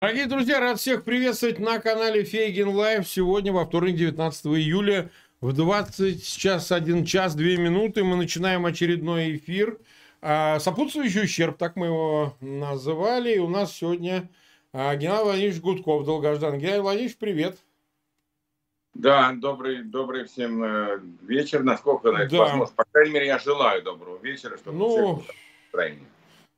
Дорогие друзья, рад всех приветствовать на канале Фейгин Лайв. Сегодня, во вторник, 19 июля, в 20 сейчас 1 час 2 минуты мы начинаем очередной эфир. А, сопутствующий ущерб, так мы его называли. И у нас сегодня а, Геннадий Владимирович Гудков, долгожданный. Геннадий Владимирович, привет. Да, добрый, добрый всем э, вечер, насколько это да. возможно. По крайней мере, я желаю доброго вечера, чтобы ну, всех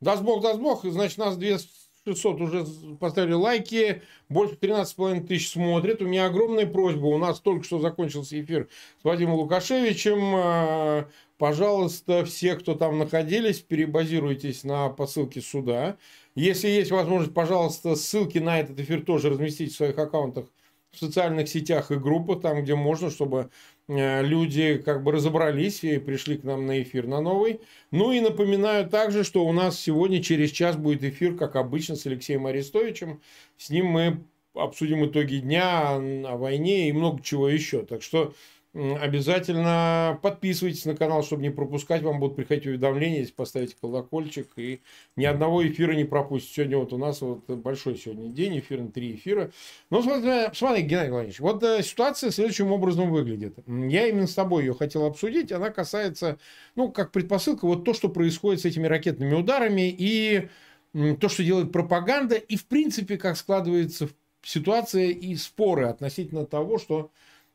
Даст Бог, даст Бог. Значит, нас две 600 уже поставили лайки, больше 13,5 тысяч смотрят. У меня огромная просьба. У нас только что закончился эфир с Вадимом Лукашевичем. Э, пожалуйста, все, кто там находились, перебазируйтесь на посылки суда. Если есть возможность, пожалуйста, ссылки на этот эфир тоже разместите в своих аккаунтах в социальных сетях и группах, там, где можно, чтобы люди как бы разобрались и пришли к нам на эфир на новый. Ну и напоминаю также, что у нас сегодня через час будет эфир, как обычно, с Алексеем Арестовичем. С ним мы обсудим итоги дня о войне и много чего еще. Так что Обязательно подписывайтесь на канал, чтобы не пропускать. Вам будут приходить уведомления, если поставите колокольчик. И ни одного эфира не пропустите. Сегодня вот у нас вот большой сегодня день, эфир три эфира. Ну, смотри, смотри, Геннадий Владимирович, вот э, ситуация следующим образом выглядит. Я именно с тобой ее хотел обсудить. Она касается, ну, как предпосылка, вот то, что происходит с этими ракетными ударами и то, что делает пропаганда, и, в принципе, как складывается ситуация и споры относительно того, что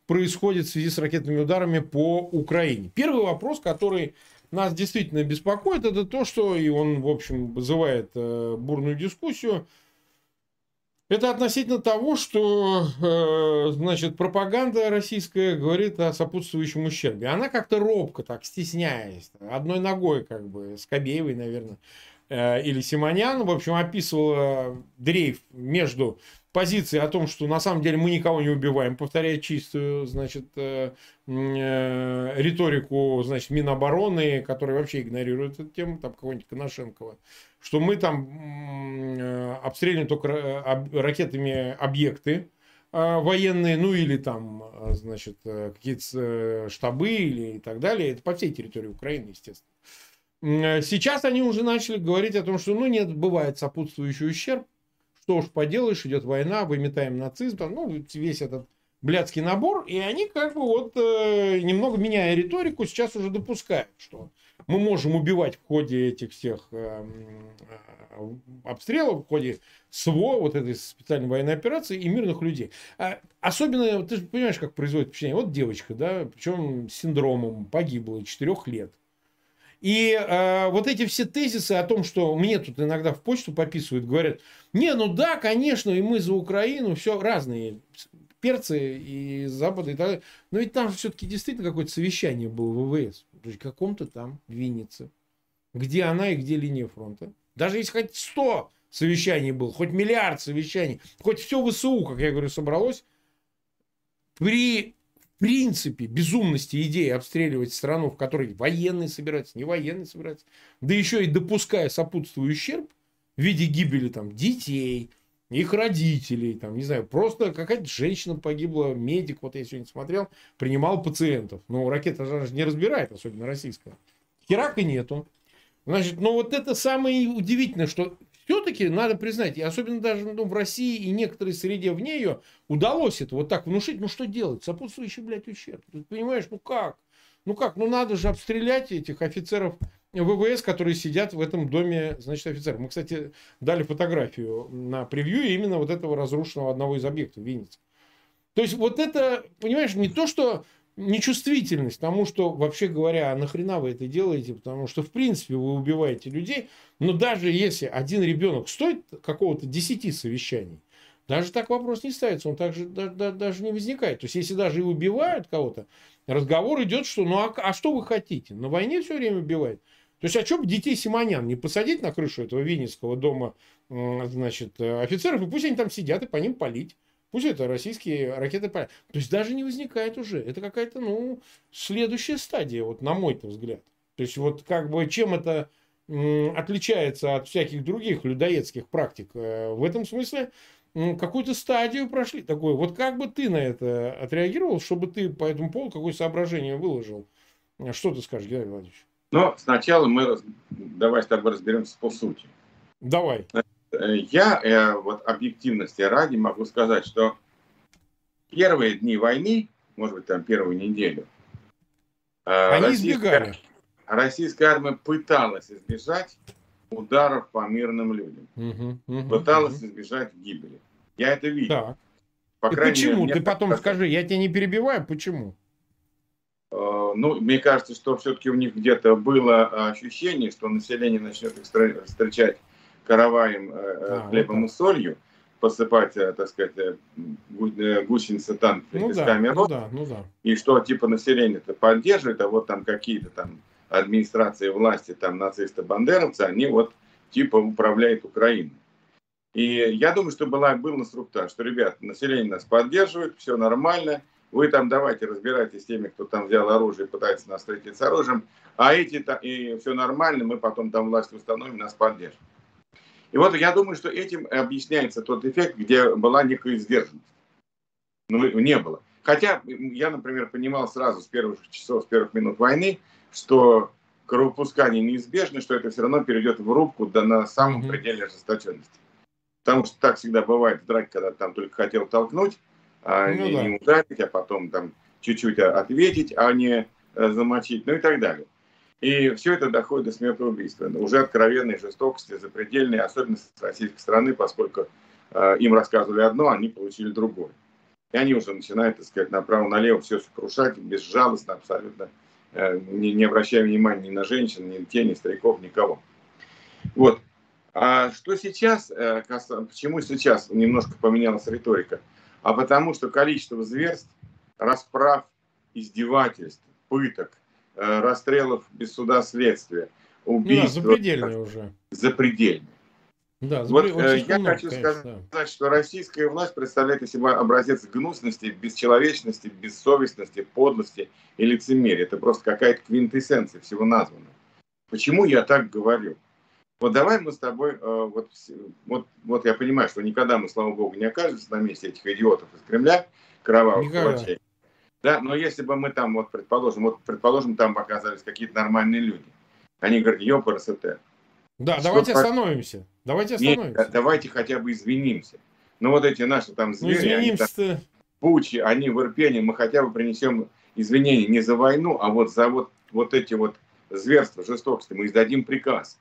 происходит в связи с ракетными ударами по Украине. Первый вопрос, который нас действительно беспокоит, это то, что, и он, в общем, вызывает э, бурную дискуссию, это относительно того, что, э, значит, пропаганда российская говорит о сопутствующем ущербе. Она как-то робко, так, стесняясь, одной ногой, как бы, Скобеевой, наверное, э, или Симонян, в общем, описывала дрейф между позиции о том, что на самом деле мы никого не убиваем, повторяя чистую, значит, э, э, риторику, значит, Минобороны, которая вообще игнорирует эту тему, там какого-нибудь Коношенкова, что мы там э, обстреливаем только э, ракетами объекты, э, военные, ну или там, э, значит, какие-то штабы или и так далее. Это по всей территории Украины, естественно. Сейчас они уже начали говорить о том, что, ну, нет, бывает сопутствующий ущерб, что уж поделаешь, идет война, выметаем нацизм, там, ну, весь этот блядский набор, и они как бы вот э, немного меняя риторику, сейчас уже допускают, что мы можем убивать в ходе этих всех э, э, обстрелов, в ходе СВО, вот этой специальной военной операции, и мирных людей. А, особенно, ты же понимаешь, как производит впечатление. Вот девочка, да, причем с синдромом погибла, 4 лет. И э, вот эти все тезисы о том, что мне тут иногда в почту пописывают, говорят, не, ну да, конечно, и мы за Украину, все разные перцы и Запада и так далее. Но ведь там все-таки действительно какое-то совещание было в ВВС. Есть каком-то там Виннице. Где она и где линия фронта. Даже если хоть 100 совещаний было, хоть миллиард совещаний, хоть все ВСУ, как я говорю, собралось, при принципе безумности идеи обстреливать страну, в которой военные собираются, не военные собираются, да еще и допуская сопутствующий ущерб в виде гибели там детей, их родителей, там, не знаю, просто какая-то женщина погибла, медик, вот я сегодня смотрел, принимал пациентов. Но ракета же не разбирает, особенно российская. Херака нету. Значит, но вот это самое удивительное, что все-таки надо признать, и особенно даже ну, в России и некоторой среде вне ее, удалось это вот так внушить. Ну что делать? Сопутствующий, блядь, ущерб. Ты понимаешь, ну как? Ну как? Ну надо же обстрелять этих офицеров ВВС, которые сидят в этом доме, значит, офицеров. Мы, кстати, дали фотографию на превью именно вот этого разрушенного одного из объектов в Виннице. То есть вот это, понимаешь, не то, что нечувствительность тому, что, вообще говоря, а нахрена вы это делаете, потому что, в принципе, вы убиваете людей, но даже если один ребенок стоит какого-то 10 совещаний, даже так вопрос не ставится, он также да, да, даже не возникает. То есть, если даже и убивают кого-то, разговор идет, что ну а, а что вы хотите? На войне все время убивают. То есть, а что бы детей Симонян не посадить на крышу этого Винницкого дома значит, офицеров, и пусть они там сидят и по ним палить. Пусть это российские ракеты. То есть даже не возникает уже. Это какая-то, ну, следующая стадия, вот на мой взгляд. То есть вот как бы чем это отличается от всяких других людоедских практик. Э, в этом смысле какую-то стадию прошли такой. Вот как бы ты на это отреагировал, чтобы ты по этому поводу какое соображение выложил? Что ты скажешь, Геннадий Владимирович? Ну, сначала мы давай с тобой разберемся по сути. Давай. Я э, вот объективности ради могу сказать, что первые дни войны, может быть, там первую неделю, э, Они российская, избегали. российская армия пыталась избежать ударов по мирным людям. Угу, угу, пыталась угу. избежать гибели. Я это видел. Так. По И почему? Мере, Ты потом так... скажи, я тебя не перебиваю, почему? Э, ну, мне кажется, что все-таки у них где-то было ощущение, что население начнет их встречать караваем, э, а, хлебом вот и солью, посыпать, так сказать, гусеницы танки ну, песками да, ну, да, ну, да. и что типа население это поддерживает, а вот там какие-то там администрации власти, там нацисты-бандеровцы, они вот типа управляют Украиной. И я думаю, что была, был инструктаж, что, ребят, население нас поддерживает, все нормально, вы там давайте разбирайтесь с теми, кто там взял оружие и пытается нас встретить с оружием, а эти, и все нормально, мы потом там власть установим, нас поддержат. И вот я думаю, что этим объясняется тот эффект, где была некая сдержанность. Ну, не было. Хотя я, например, понимал сразу с первых часов, с первых минут войны, что кровопускание неизбежно, что это все равно перейдет в рубку да на самом mm-hmm. пределе ожесточенности. Потому что так всегда бывает в драке, когда там только хотел толкнуть, а ну, не, да. не ударить, а потом там чуть-чуть ответить, а не э, замочить, ну и так далее. И все это доходит до смертоубийства. Уже откровенной жестокости, запредельной, особенно с российской стороны, поскольку э, им рассказывали одно, они получили другое. И они уже начинают, так сказать, направо-налево все сокрушать, безжалостно, абсолютно, э, не, не обращая внимания ни на женщин, ни на детей, ни стариков, никого. Вот. А что сейчас, э, почему сейчас немножко поменялась риторика? А потому что количество зверств, расправ, издевательств, пыток, расстрелов без суда следствия, убийств... Да, запредельные уже. Запредельные. Да, вот э, я много, хочу конечно, сказать, да. что российская власть представляет из себя образец гнусности, бесчеловечности, бессовестности, подлости и лицемерия. Это просто какая-то квинтэссенция всего названного. Почему я так говорю? Вот давай мы с тобой, э, вот, вот, вот я понимаю, что никогда мы, слава богу, не окажемся на месте этих идиотов из Кремля, кровавых палачей. Да, но если бы мы там, вот предположим, вот предположим, там оказались какие-то нормальные люди. Они говорят, ёпа, РСТ. Да, что давайте остановимся. Давайте остановимся. Нет, давайте хотя бы извинимся. Ну вот эти наши там ну, звери, ну, они там пучи, они в Ирпене, мы хотя бы принесем извинения не за войну, а вот за вот, вот эти вот зверства, жестокости. Мы издадим приказ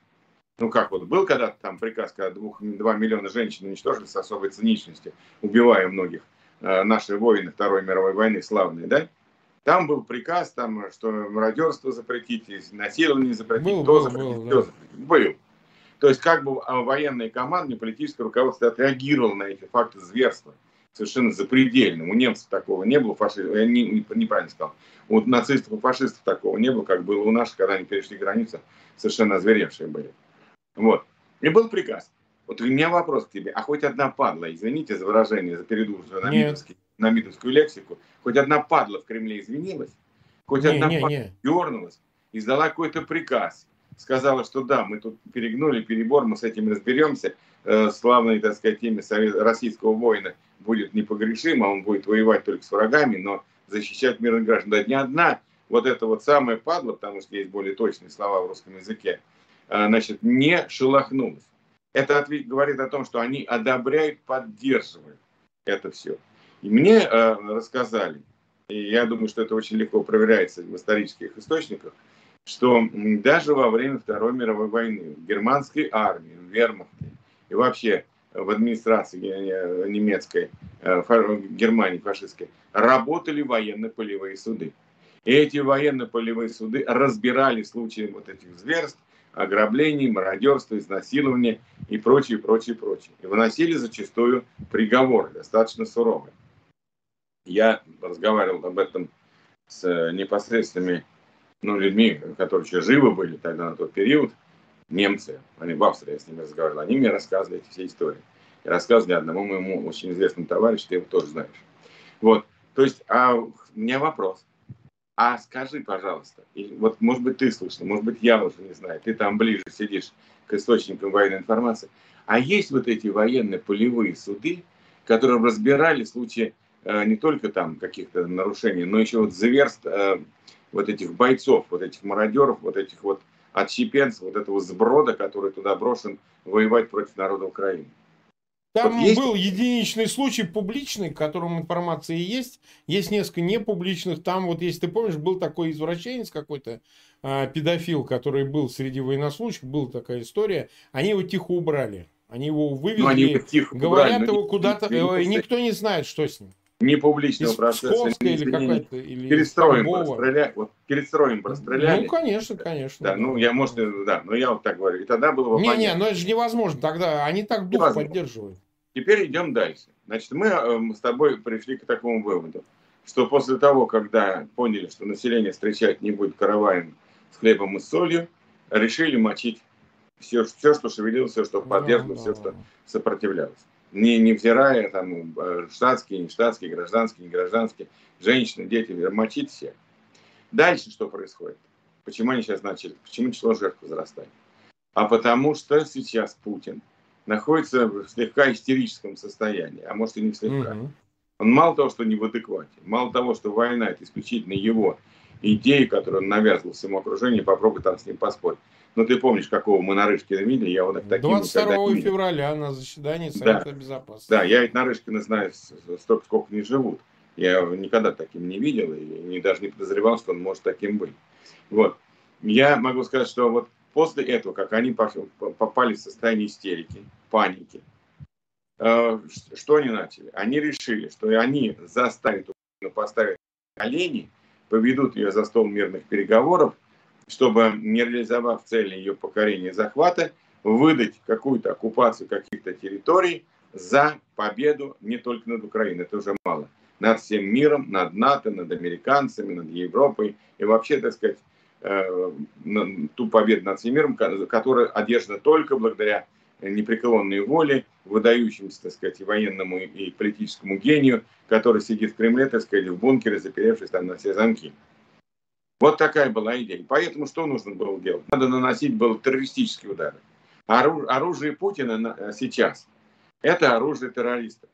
ну как вот, был когда-то там приказ, когда двух, 2 миллиона женщин уничтожили с особой циничностью, убивая многих, наши воины Второй мировой войны славные, да? Там был приказ, там, что мародерство запретить, насилование запретить, был, то был, запретить, был, то да. запретить. Был. То есть как бы а, военная команда, политическое руководство отреагировало на эти факты зверства совершенно запредельно. У немцев такого не было, фашистов, я не, не, неправильно сказал. У нацистов и фашистов такого не было, как было у наших, когда они перешли границу, совершенно озверевшие были. Вот. И был приказ. Вот у меня вопрос к тебе. А хоть одна падла, извините за выражение, за передушную на, митовский, на митовскую лексику, хоть одна падла в Кремле извинилась? Хоть не, одна не, падла не. дернулась, издала какой-то приказ, сказала, что да, мы тут перегнули перебор, мы с этим разберемся. Э, славной, так сказать, теме российского воина будет непогрешим, а он будет воевать только с врагами, но защищать мирных граждан. Да ни одна вот эта вот самая падла, потому что есть более точные слова в русском языке, Э, значит, не шелохнулась. Это говорит о том, что они одобряют, поддерживают это все. И мне э, рассказали, и я думаю, что это очень легко проверяется в исторических источниках, что даже во время Второй мировой войны в германской армии, в вермахте и вообще в администрации немецкой, э, Германии фашистской, работали военно-полевые суды. И эти военно-полевые суды разбирали случаи вот этих зверств, ограблений, мародерства, изнасилования и прочее, прочее, прочее. И выносили зачастую приговоры, достаточно суровые. Я разговаривал об этом с э, непосредственными ну, людьми, которые еще живы были тогда на тот период, немцы, они в Австрии, я с ними разговаривал, они мне рассказывали эти все истории. И рассказывали одному моему очень известному товарищу, ты его тоже знаешь. Вот, то есть, а у меня вопрос – а скажи, пожалуйста, вот может быть ты слышал, может быть я уже не знаю, ты там ближе сидишь к источникам военной информации, а есть вот эти военные полевые суды, которые разбирали случаи э, не только там каких-то нарушений, но еще вот зверств э, вот этих бойцов, вот этих мародеров, вот этих вот отщепенцев, вот этого сброда, который туда брошен воевать против народа Украины. Там есть... был единичный случай публичный, к которому информация есть. Есть несколько непубличных. Там вот, если ты помнишь, был такой извращенец какой-то, э, педофил, который был среди военнослужащих, была такая история. Они его тихо убрали. Они его вывезли, ну, они тихо говорят убрали, его куда-то, э, никто не знает, что с ним. Не публичного Из процесса. или какая-то, или перед строем расстреляли. Вот перед строем расстреляли. Ну, конечно, конечно. Да, да, ну, я, может, да, но я вот так говорю. И тогда было бы Не-не, но это же невозможно. Тогда они так дух невозможно. поддерживают. Теперь идем дальше. Значит, мы э, с тобой пришли к такому выводу, что после того, когда поняли, что население встречать не будет караваем с хлебом и солью, решили мочить все, все что шевелилось, все, что поддерживало, все, что сопротивлялось. Не, невзирая там э, штатские, не штатские, гражданские, не гражданские, женщины, дети, мочить всех. Дальше что происходит? Почему они сейчас начали? Почему число жертв возрастает? А потому что сейчас Путин – находится в слегка истерическом состоянии, а может и не слегка. Угу. Он мало того, что не в адеквате, мало того, что война это исключительно его идеи, которые он навязывал всему окружению, попробуй там с ним поспорить. Но ты помнишь, какого мы Нарышкина видели, я вот таким 22 февраля на заседании Совета да, Безопасности. Да, я ведь Нарышкина знаю столько, сколько не живут. Я никогда таким не видел и не, даже не подозревал, что он может таким быть. Вот. Я могу сказать, что вот После этого, как они попали в состояние истерики, паники, э, что они начали? Они решили, что они заставят Украину поставить колени, поведут ее за стол мирных переговоров, чтобы, не реализовав цели ее покорения и захвата, выдать какую-то оккупацию каких-то территорий за победу не только над Украиной, это уже мало, над всем миром, над НАТО, над американцами, над Европой и вообще, так сказать, ту победу над всем миром, которая одержана только благодаря непреклонной воле, выдающимся, так сказать, и военному, и политическому гению, который сидит в Кремле, так сказать, в бункере, заперевшись там на все замки. Вот такая была идея. Поэтому что нужно было делать? Надо наносить было террористические удары. Оружие Путина сейчас – это оружие террористов.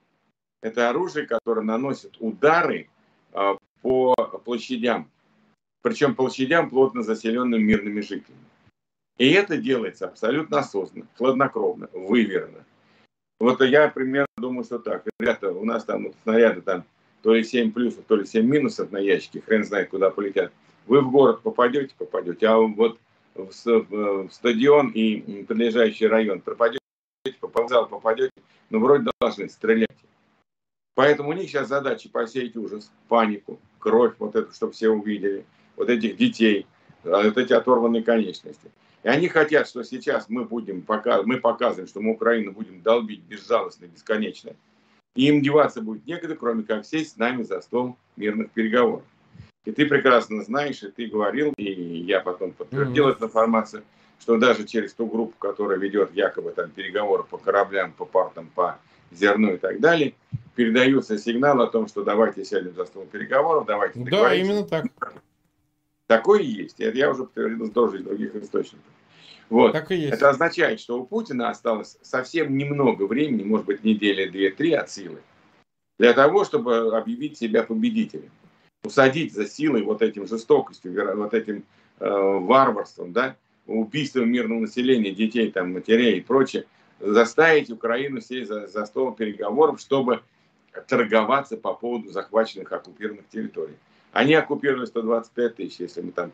Это оружие, которое наносит удары а, по площадям, причем площадям, плотно заселенным мирными жителями. И это делается абсолютно осознанно, хладнокровно, выверно. Вот я примерно думаю, что так. Ребята, у нас там вот снаряды там то ли 7 плюсов, то ли 7 минусов на ящике, хрен знает, куда полетят. Вы в город попадете, попадете, а вот в, в, в стадион и прилежащий район пропадете, в зал попадете, но вроде должны стрелять. Поэтому у них сейчас задача посеять ужас, панику, кровь, вот это, чтобы все увидели – вот этих детей, а, вот эти оторванные конечности. И они хотят, что сейчас мы будем пока, мы показываем, что мы Украину будем долбить безжалостно, бесконечно. И им деваться будет некогда, кроме как сесть с нами за стол мирных переговоров. И ты прекрасно знаешь, и ты говорил, и я потом подтвердил mm-hmm. эту информацию, что даже через ту группу, которая ведет якобы там переговоры по кораблям, по портам, по зерну и так далее, передаются сигналы о том, что давайте сядем за стол переговоров, давайте Да, именно так. Такое есть. Это я уже подтвердил тоже из других источников. Вот. Так и есть. Это означает, что у Путина осталось совсем немного времени, может быть, недели две-три от силы, для того, чтобы объявить себя победителем. Усадить за силой вот этим жестокостью, вот этим э, варварством, да, убийством мирного населения, детей, там, матерей и прочее, заставить Украину сесть за, за стол переговоров, чтобы торговаться по поводу захваченных оккупированных территорий. Они оккупировали 125 тысяч, если мы там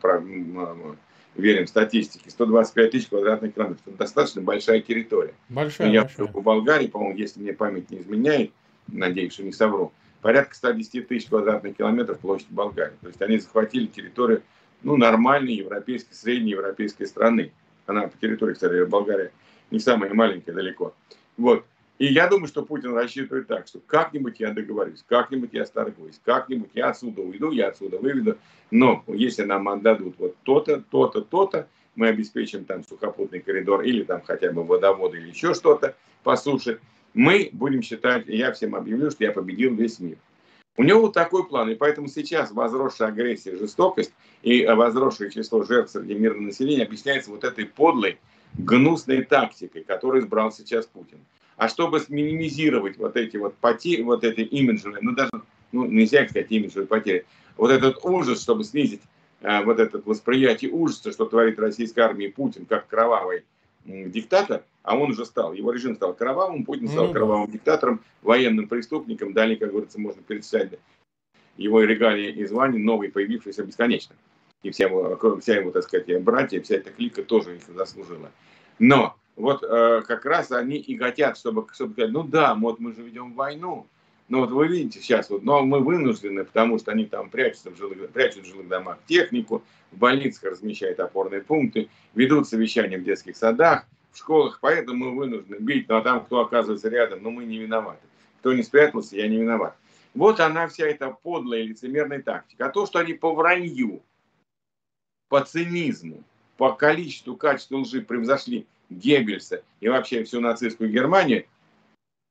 верим статистике. 125 тысяч квадратных километров. Это достаточно большая территория. Большая, Я большая. по Болгарии, по-моему, если мне память не изменяет, надеюсь, что не совру, порядка 110 тысяч квадратных километров площадь Болгарии. То есть они захватили территорию ну, нормальной европейской, средней европейской страны. Она по территории, кстати, Болгария не самая маленькая далеко. Вот. И я думаю, что Путин рассчитывает так, что как-нибудь я договорюсь, как-нибудь я сторгуюсь, как-нибудь я отсюда уйду, я отсюда выведу. Но если нам отдадут вот то-то, то-то, то-то, мы обеспечим там сухопутный коридор или там хотя бы водоводы или еще что-то по суше, мы будем считать, я всем объявлю, что я победил весь мир. У него вот такой план, и поэтому сейчас возросшая агрессия, жестокость и возросшее число жертв среди мирного населения объясняется вот этой подлой, гнусной тактикой, которую избрал сейчас Путин. А чтобы минимизировать вот эти вот потери, вот эти имиджевые, ну даже, ну нельзя сказать имиджевые потери, вот этот ужас, чтобы снизить э, вот это восприятие ужаса, что творит российская армия Путин, как кровавый диктатор, а он уже стал, его режим стал кровавым, Путин стал ну, кровавым диктатором, военным преступником, далее, как говорится, можно перечислять его регалии и звания, новые, появившиеся бесконечно. И вся его, вся его, так сказать, братья, вся эта клика тоже их заслужила. Но вот э, как раз они и хотят, чтобы, чтобы сказать, ну да, вот мы же ведем войну, но вот вы видите сейчас, вот, но мы вынуждены, потому что они там прячутся в жилых, прячут в жилых домах технику, в больницах размещают опорные пункты, ведут совещания в детских садах, в школах, поэтому мы вынуждены бить, ну а там кто оказывается рядом, ну мы не виноваты. Кто не спрятался, я не виноват. Вот она вся эта подлая лицемерная тактика. А то, что они по вранью, по цинизму, по количеству, качеству лжи превзошли Геббельса и вообще всю нацистскую Германию,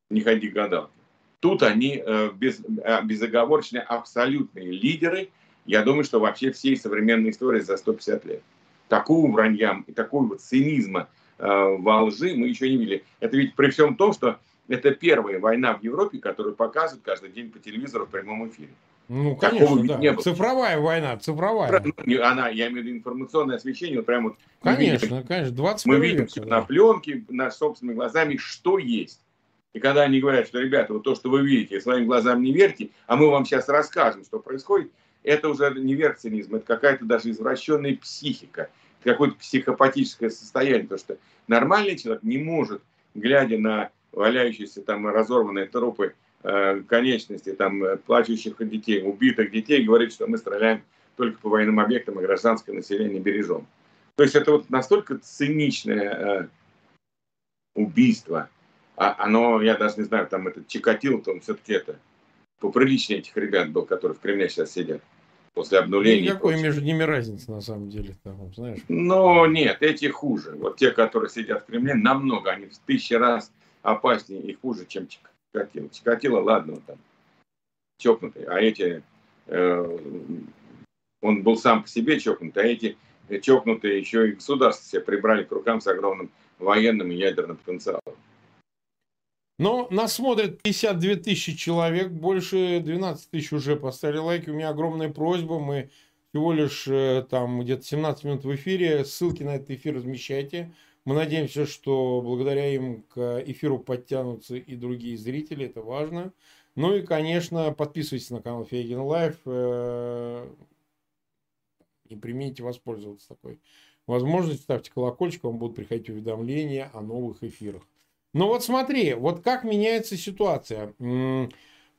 не ходи гадалки. Тут они э, без, э, безоговорочные абсолютные лидеры, я думаю, что вообще всей современной истории за 150 лет. Такого вранья и такого вот цинизма э, во лжи мы еще не видели. Это ведь при всем том, что это первая война в Европе, которую показывают каждый день по телевизору в прямом эфире. Ну, конечно, да. Не было. Цифровая война, цифровая. Она, я имею в виду информационное освещение, вот прям вот. Конечно, видим, конечно, 20 Мы видим века, да. на пленке, на собственными глазами, что есть. И когда они говорят, что, ребята, вот то, что вы видите, своим глазам не верьте, а мы вам сейчас расскажем, что происходит, это уже не верх это какая-то даже извращенная психика, какое-то психопатическое состояние, потому что нормальный человек не может, глядя на валяющиеся там разорванные трупы конечности, там э, плачущих детей, убитых детей, говорить, что мы стреляем только по военным объектам, и гражданское население бережем. То есть это вот настолько циничное э, убийство, а оно, я даже не знаю, там этот Чикатил, то он все-таки это поприличнее этих ребят был, которые в Кремле сейчас сидят после обнуления. Никакой между ними разницы на самом деле, там, знаешь. Но нет, эти хуже. Вот те, которые сидят в Кремле, намного, они в тысячи раз опаснее и хуже, чем Чикатило. Чикатило, ладно, он там чокнутый, а эти, э, он был сам по себе чокнутый, а эти чокнутые еще и государство себе прибрали к рукам с огромным военным и ядерным потенциалом. Но нас смотрят 52 тысячи человек, больше 12 тысяч уже поставили лайки. У меня огромная просьба, мы всего лишь э, там где-то 17 минут в эфире, ссылки на этот эфир размещайте. Мы надеемся, что благодаря им к эфиру подтянутся и другие зрители, это важно. Ну и, конечно, подписывайтесь на канал Фейгин Live. Э, не примените воспользоваться такой возможностью. Ставьте колокольчик, вам будут приходить уведомления о новых эфирах. Но вот смотри, вот как меняется ситуация.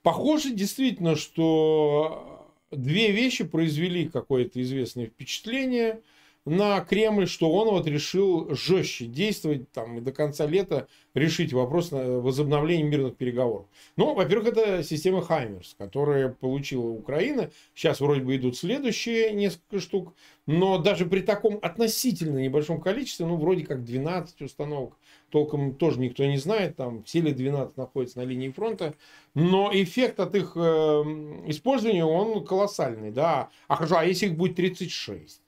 Похоже действительно, что две вещи произвели какое-то известное впечатление – на Кремль, что он вот решил жестче действовать там и до конца лета решить вопрос возобновления мирных переговоров. Ну, во-первых, это система Хаймерс, которая получила Украина. Сейчас вроде бы идут следующие несколько штук, но даже при таком относительно небольшом количестве, ну, вроде как 12 установок, толком тоже никто не знает, там все ли 12 находятся на линии фронта, но эффект от их э, использования, он колоссальный, да. А хорошо, а если их будет 36?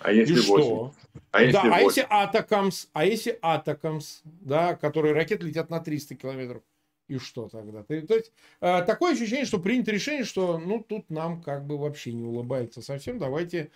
А если и 8? Что? А если да, 8? а если Атакамс, а если Атакамс, да, которые ракеты летят на 300 километров, и что тогда? То есть э, такое ощущение, что принято решение, что ну тут нам как бы вообще не улыбается совсем, давайте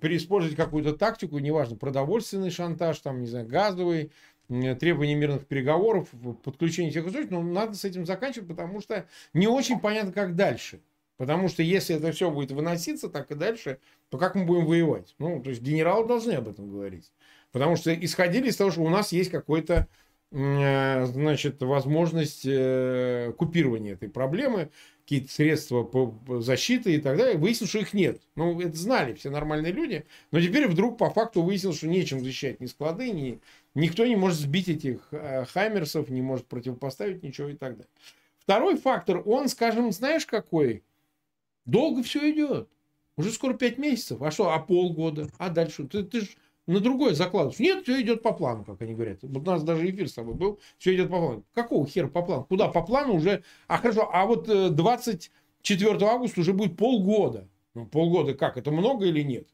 переиспользовать какую-то тактику, неважно, продовольственный шантаж, там, не знаю, газовый, требования мирных переговоров, подключение всех источников, но надо с этим заканчивать, потому что не очень понятно, как дальше. Потому что если это все будет выноситься так и дальше, то как мы будем воевать? Ну, то есть генералы должны об этом говорить. Потому что исходили из того, что у нас есть какой-то э, значит, возможность э, купирования этой проблемы, какие-то средства по защиты и так далее. Выяснилось, что их нет. Ну, это знали все нормальные люди. Но теперь вдруг по факту выяснилось, что нечем защищать ни склады, ни... никто не может сбить этих э, хаймерсов, не может противопоставить ничего и так далее. Второй фактор, он, скажем, знаешь какой? Долго все идет. Уже скоро 5 месяцев. А что, а полгода? А дальше? Ты, ты же на другое закладываешь. Нет, все идет по плану, как они говорят. Вот у нас даже эфир с тобой был. Все идет по плану. Какого хера по плану? Куда по плану уже? А хорошо, а вот 24 э, августа уже будет полгода. Ну, полгода как? Это много или нет?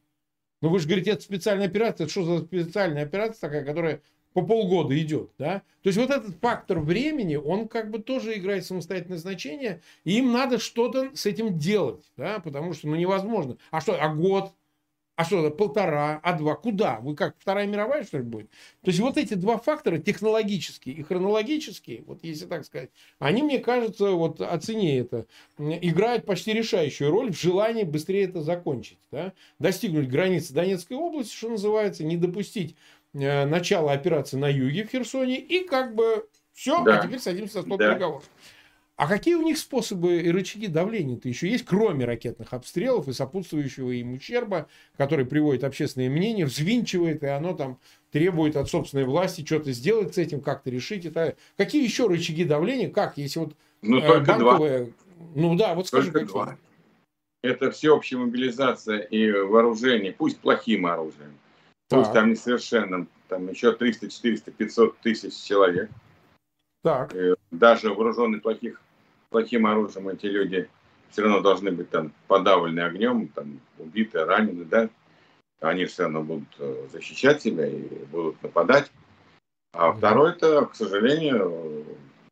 Ну, вы же говорите, это специальная операция. Это что за специальная операция такая, которая по полгода идет, да. То есть вот этот фактор времени, он как бы тоже играет самостоятельное значение, и им надо что-то с этим делать, да, потому что, ну, невозможно. А что, а год, а что, полтора, а два? Куда? Вы как, Вторая мировая, что ли, будет? То есть вот эти два фактора, технологические и хронологические, вот если так сказать, они, мне кажется, вот оцени это, играют почти решающую роль в желании быстрее это закончить. Да? Достигнуть границы Донецкой области, что называется, не допустить начала операции на юге в Херсоне, и как бы все, да. а теперь садимся за стол да. переговоров. А какие у них способы и рычаги давления-то еще есть, кроме ракетных обстрелов и сопутствующего им ущерба, который приводит общественное мнение, взвинчивает, и оно там требует от собственной власти что-то сделать с этим, как-то решить и так Какие еще рычаги давления? Как, если вот ну, э, банковые... Два. Ну да, вот скажи, только два. Это всеобщая мобилизация и вооружение, пусть плохим оружием, так. пусть там несовершенным, там еще 300, 400, 500 тысяч человек. Так. И даже вооруженный плохих плохим оружием эти люди все равно должны быть там подавлены огнем, там убиты, ранены, да, они все равно будут э, защищать себя и будут нападать. А mm второе это, к сожалению,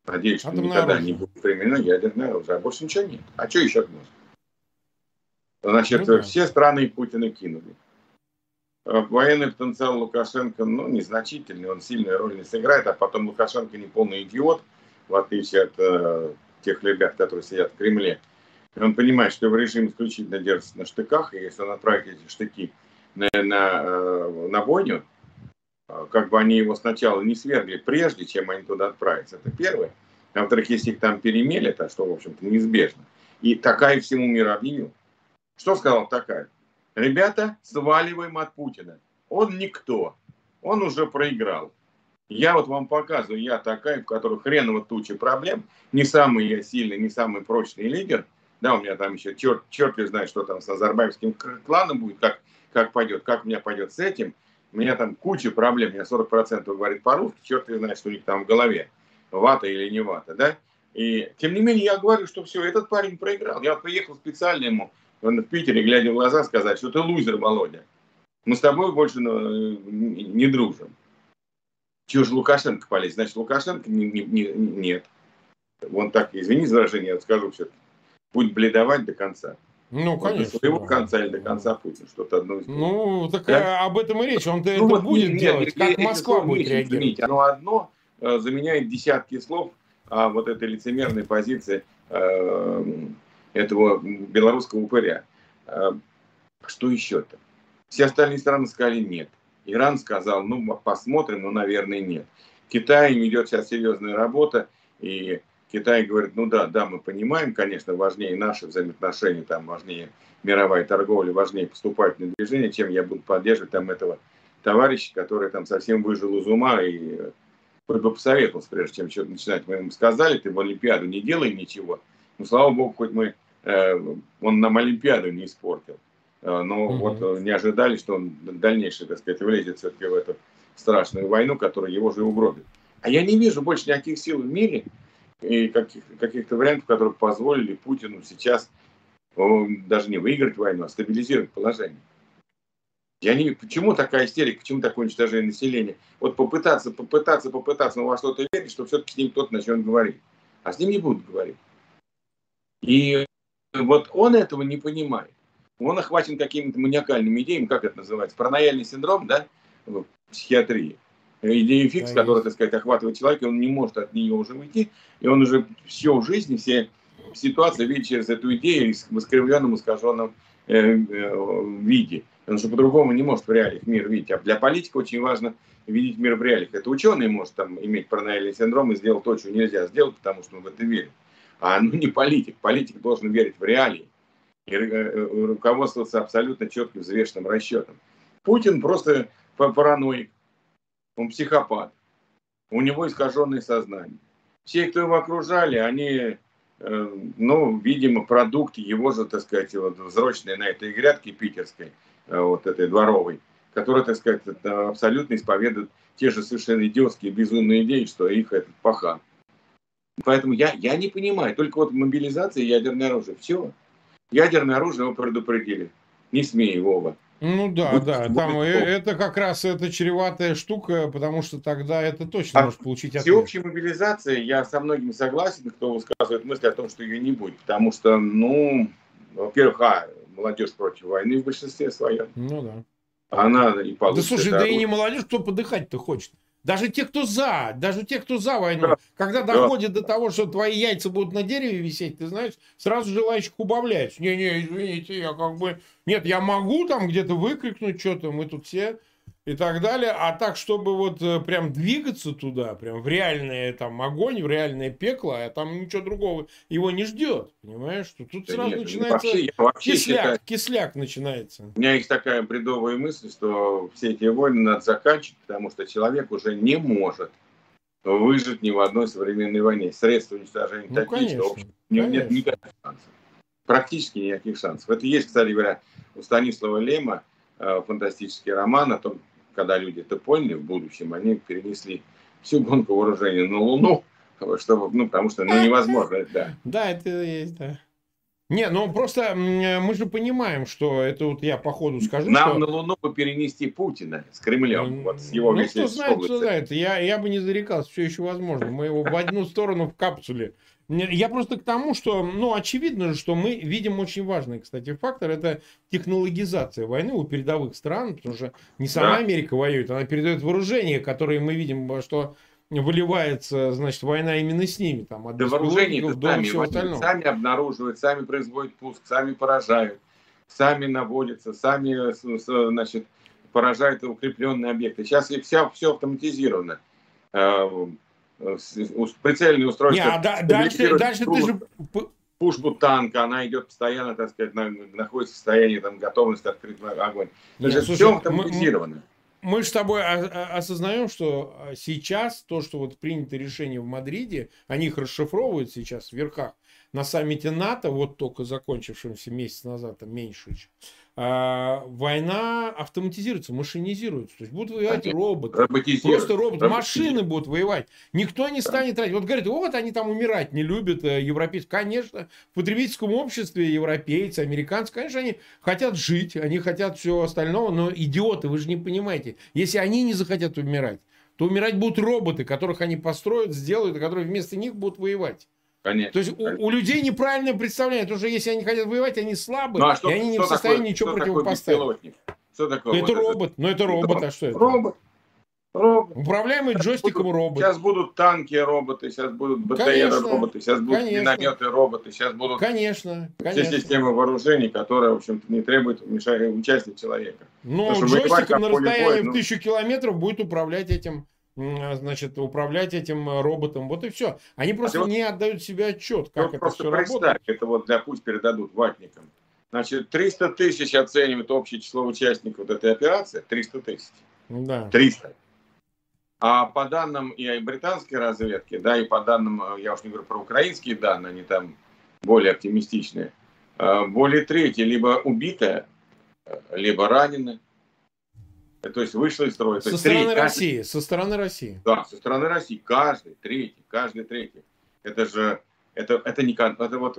надеюсь, что Атомное никогда оружие. не будет применено ядерное оружие, а больше ничего нет. А что еще можно? Значит, ну, да. все страны Путина кинули. Э, военный потенциал Лукашенко, ну, незначительный, он сильную роль не сыграет, а потом Лукашенко не полный идиот, в отличие от э, тех ребят, которые сидят в Кремле. Он понимает, что его режим исключительно держится на штыках, и если он отправит эти штыки на, на, э, на бойню, э, как бы они его сначала не свергли, прежде чем они туда отправятся. Это первое. А во-вторых, если их там перемелят, а что, в общем-то, неизбежно. И такая всему миру объявил. Что сказал такая? Ребята, сваливаем от Путина. Он никто. Он уже проиграл. Я вот вам показываю, я такая, в которой хреново туча проблем. Не самый я сильный, не самый прочный лидер. Да, у меня там еще черт, черт ли знает, что там с азербайджанским кланом будет, как, как пойдет, как у меня пойдет с этим. У меня там куча проблем, меня 40% говорит по-русски, черт ли знает, что у них там в голове, вата или не вата, да. И тем не менее я говорю, что все, этот парень проиграл. Я приехал специально ему в Питере, глядя в глаза, сказать, что ты лузер, Володя. Мы с тобой больше ну, не дружим. Чего же Лукашенко полезет? Значит, Лукашенко не, не, не, нет. Он так, извини за выражение, я скажу все будет бледовать до конца. Ну, конечно. До своего конца или до конца Путин, что-то одно из Ну, так да? об этом и речь. Он-то ну, это вот будет нет, делать. Нет, как Москва будет реагировать? Извините, оно одно э, заменяет десятки слов, а вот этой лицемерной позиции э, этого белорусского упыря. Э, что еще-то? Все остальные страны сказали нет. Иран сказал, ну, посмотрим, но, наверное, нет. Китай ведет сейчас серьезная работа, и Китай говорит, ну да, да, мы понимаем, конечно, важнее наши взаимоотношения, там важнее мировая торговля, важнее поступательное движение, чем я буду поддерживать там этого товарища, который там совсем выжил из ума и хоть бы посоветовался, прежде чем что-то начинать. Мы ему сказали, ты в Олимпиаду не делай ничего. Ну, слава богу, хоть мы, э, он нам Олимпиаду не испортил. Э, но mm-hmm. вот э, не ожидали, что он дальнейшее, так сказать, влезет все-таки в эту страшную войну, которая его же угробит. А я не вижу больше никаких сил в мире и каких, каких-то вариантов, которые позволили Путину сейчас даже не выиграть войну, а стабилизировать положение. Я не, почему такая истерика, почему такое уничтожение населения? Вот попытаться, попытаться, попытаться, но во что-то верить, что все-таки с ним кто-то начнет говорить. А с ним не будут говорить. И вот он этого не понимает он охвачен какими-то маниакальными идеями, как это называется, паранояльный синдром, да, в психиатрии. Идея фикс, да, которая, так сказать, охватывает человека, он не может от нее уже уйти, и он уже все в жизни, все ситуации видит через эту идею в искривленном, искаженном э, э, виде. Он же по-другому не может в реалиях мир видеть. А для политика очень важно видеть мир в реалиях. Это ученый может там иметь паранояльный синдром и сделать то, что нельзя сделать, потому что он в это верит. А ну не политик. Политик должен верить в реалии и э, э, руководствоваться абсолютно четким взвешенным расчетом. Путин просто параноик, он психопат, у него искаженное сознание. Все, кто его окружали, они, э, ну, видимо, продукт его же, так сказать, вот, взрочной на этой грядке питерской, вот этой дворовой, которая, так сказать, абсолютно исповедует те же совершенно идиотские, безумные идеи, что их этот пахан. Поэтому я, я не понимаю, только вот мобилизация ядерное оружие, все. Ядерное оружие его предупредили. Не смей, Вова. Ну да, будет, да, там это как раз это чреватая штука, потому что тогда это точно а может получить ответ. Всеобщей мобилизации я со многими согласен, кто высказывает мысли о том, что ее не будет, потому что, ну, во-первых, а, молодежь против войны в большинстве своем. Ну да. Она и получит. Да слушай, да и не молодежь, кто подыхать-то хочет. Даже те, кто за, даже те, кто за войну, да. когда доходит да. до того, что твои яйца будут на дереве висеть, ты знаешь, сразу желающих убавляешь. Не-не, извините, я как бы... Нет, я могу там где-то выкрикнуть что-то, мы тут все и так далее. А так, чтобы вот э, прям двигаться туда, прям в реальный там огонь, в реальное пекло, а там ничего другого его не ждет. Понимаешь, что тут да сразу нет, ну, начинается вообще, вообще кисляк, считаю, кисляк начинается. У меня есть такая бредовая мысль, что все эти войны надо заканчивать, потому что человек уже не может выжить ни в одной современной войне. Средства уничтожения ну, такие, конечно, конечно. нет никаких шансов. Практически никаких шансов. Это есть, кстати говоря, у Станислава Лема фантастический роман о том, когда люди это поняли в будущем, они перенесли всю гонку вооружения на Луну, чтобы, ну, потому что ну, невозможно, да. Да, это есть, да. Не, ну просто мы же понимаем, что это вот я по ходу скажу. Нам что... на Луну бы перенести Путина с Кремлем, вот с его Ну, кто знает, кто знает. Я, я бы не зарекался, все еще возможно. Мы его в одну сторону в капсуле я просто к тому, что, ну, очевидно же, что мы видим очень важный, кстати, фактор, это технологизация войны у передовых стран, потому что не сама да. Америка воюет, она передает вооружение, которое мы видим, что выливается, значит, война именно с ними, там, от да вооружение до сами, всего остального. Сами обнаруживают, сами производят пуск, сами поражают, сами наводятся, сами, значит, поражают укрепленные объекты. Сейчас все, все автоматизировано э, прицельное устройство. Не, а да, дальше, дальше ты же... Пушку танка, она идет постоянно, так сказать, на, находится в состоянии там, готовности открыть огонь. Нет, слушай, все автоматизировано. Мы, мы, мы с тобой осознаем, что а, сейчас то, что вот принято решение в Мадриде, они их расшифровывают сейчас в верхах, на саммите НАТО, вот только закончившемся месяц назад, там меньше а, война автоматизируется, машинизируется. То есть будут воевать роботы. Просто роботы. Машины будут воевать. Никто не станет тратить. Вот говорят, вот они там умирать не любят, э, европейцы. Конечно, в потребительском обществе европейцы, американцы, конечно, они хотят жить, они хотят всего остального, но идиоты, вы же не понимаете. Если они не захотят умирать, то умирать будут роботы, которых они построят, сделают, и которые вместо них будут воевать. Конечно. То есть у, у людей неправильное представление, потому что если они хотят воевать, они слабые, ну, а что, и они не в состоянии такое, ничего противопоставить. Что такое? Ну, это вот робот, это? ну это робот, а что это? Робот. Робот. Управляемый джойстиком будут, робот. Сейчас будут танки роботы, сейчас будут БТР роботы, сейчас будут конечно. минометы роботы, сейчас будут конечно, конечно. все системы вооружений, которые, в общем-то, не требуют участия человека. Ну, джойстиком на расстоянии в ну... тысячу километров будет управлять этим значит, управлять этим э, роботом. Вот и все. Они а просто а не отдают себе отчет, как это просто все работает. Это вот для пусть передадут ватникам. Значит, 300 тысяч оценивает общее число участников вот этой операции. 300 тысяч. Да. 300. А по данным и британской разведки, да, и по данным, э, я уж не говорю про украинские данные, они там более оптимистичные, э, более трети либо убитые, либо ранены, то есть вышла из строя. Со стороны треть, России, каждый, со стороны России. Да, со стороны России. Каждый третий, каждый третий. Это же, это, это не, это вот,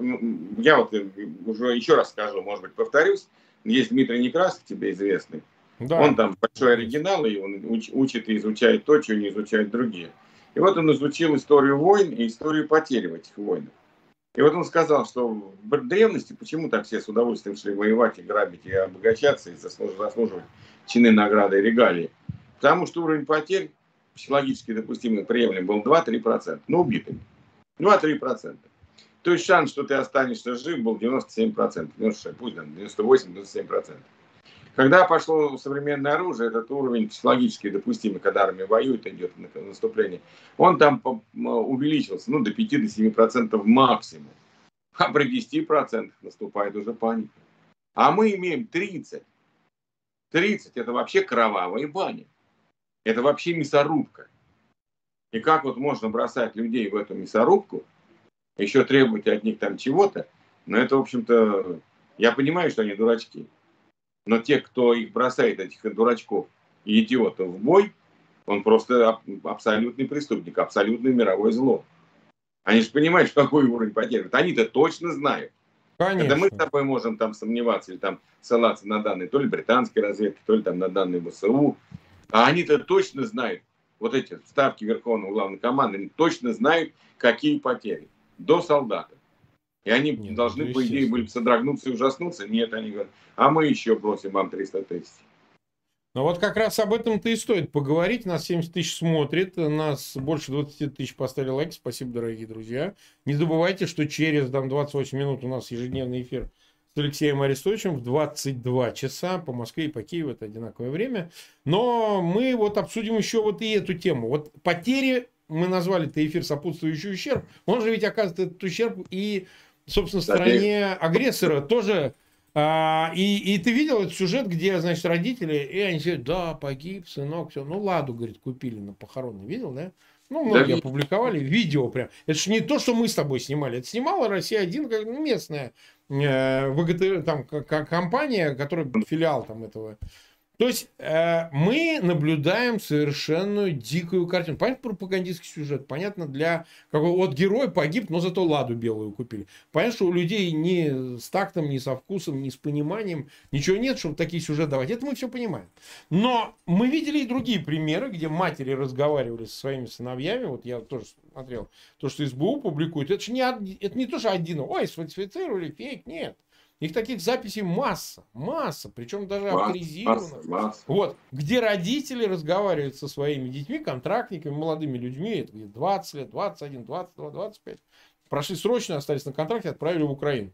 я вот э, уже еще раз скажу, может быть, повторюсь, есть Дмитрий Некрасов, тебе известный. Да. Он там большой оригинал, и он уч, учит и изучает то, что не изучают другие. И вот он изучил историю войн и историю потерь в этих войнах. И вот он сказал, что в древности почему так все с удовольствием шли воевать и грабить, и обогащаться, и заслуживать чины, награды и регалии. Потому что уровень потерь психологически допустимый, приемлем был 2-3%, ну, убитыми. 2-3%. То есть шанс, что ты останешься жив, был 97%, 96, пусть там 98-97%. Когда пошло современное оружие, этот уровень психологически допустимый, когда армия воюет, идет наступление, он там увеличился ну, до 5-7% максимум. А при 10% наступает уже паника. А мы имеем 30. 30 это вообще кровавая баня. Это вообще мясорубка. И как вот можно бросать людей в эту мясорубку, еще требовать от них там чего-то, но это, в общем-то, я понимаю, что они дурачки. Но те, кто их бросает, этих дурачков и идиотов в бой, он просто абсолютный преступник, абсолютное мировое зло. Они же понимают, что какой уровень потерь. Они-то точно знают, Конечно. Это мы с тобой можем там сомневаться или там ссылаться на данные то ли британской разведки, то ли там на данные ВСУ. А они-то точно знают, вот эти ставки Верховного Главного команды, они точно знают, какие потери до солдата. И они Нет, должны, по идее, были содрогнуться и ужаснуться. Нет, они говорят, а мы еще бросим вам 300 тысяч. Ну вот как раз об этом-то и стоит поговорить. Нас 70 тысяч смотрит, нас больше 20 тысяч поставили лайк. Спасибо, дорогие друзья. Не забывайте, что через там, 28 минут у нас ежедневный эфир с Алексеем Арестовичем в 22 часа по Москве и по Киеву. Это одинаковое время. Но мы вот обсудим еще вот и эту тему. Вот потери, мы назвали это эфир сопутствующий ущерб. Он же ведь оказывает этот ущерб и, собственно, стороне агрессора тоже а, и, и ты видел этот сюжет, где, значит, родители, и они говорят, да, погиб, сынок, все. Ну, Ладу, говорит, купили на похороны. Видел, да? Ну, многие да, опубликовали видео прям. Это же не то, что мы с тобой снимали. Это снимала Россия-1, как местная э, ВГТ, там, компания, которая филиал там этого то есть э, мы наблюдаем совершенно дикую картину. Понятно, пропагандистский сюжет. Понятно, для какого вот герой погиб, но зато ладу белую купили. Понятно, что у людей ни с тактом, ни со вкусом, ни с пониманием ничего нет, чтобы такие сюжеты давать. Это мы все понимаем. Но мы видели и другие примеры, где матери разговаривали со своими сыновьями. Вот я тоже смотрел то, что СБУ публикует. Это же не, это не то, что один, ой, сфальсифицировали, фейк, нет. Их таких записей масса, масса, причем даже масса, авторизированных. Масса, масса. Вот, где родители разговаривают со своими детьми, контрактниками, молодыми людьми, это где 20 лет, 21, 22, 25. Прошли срочно, остались на контракте, отправили в Украину.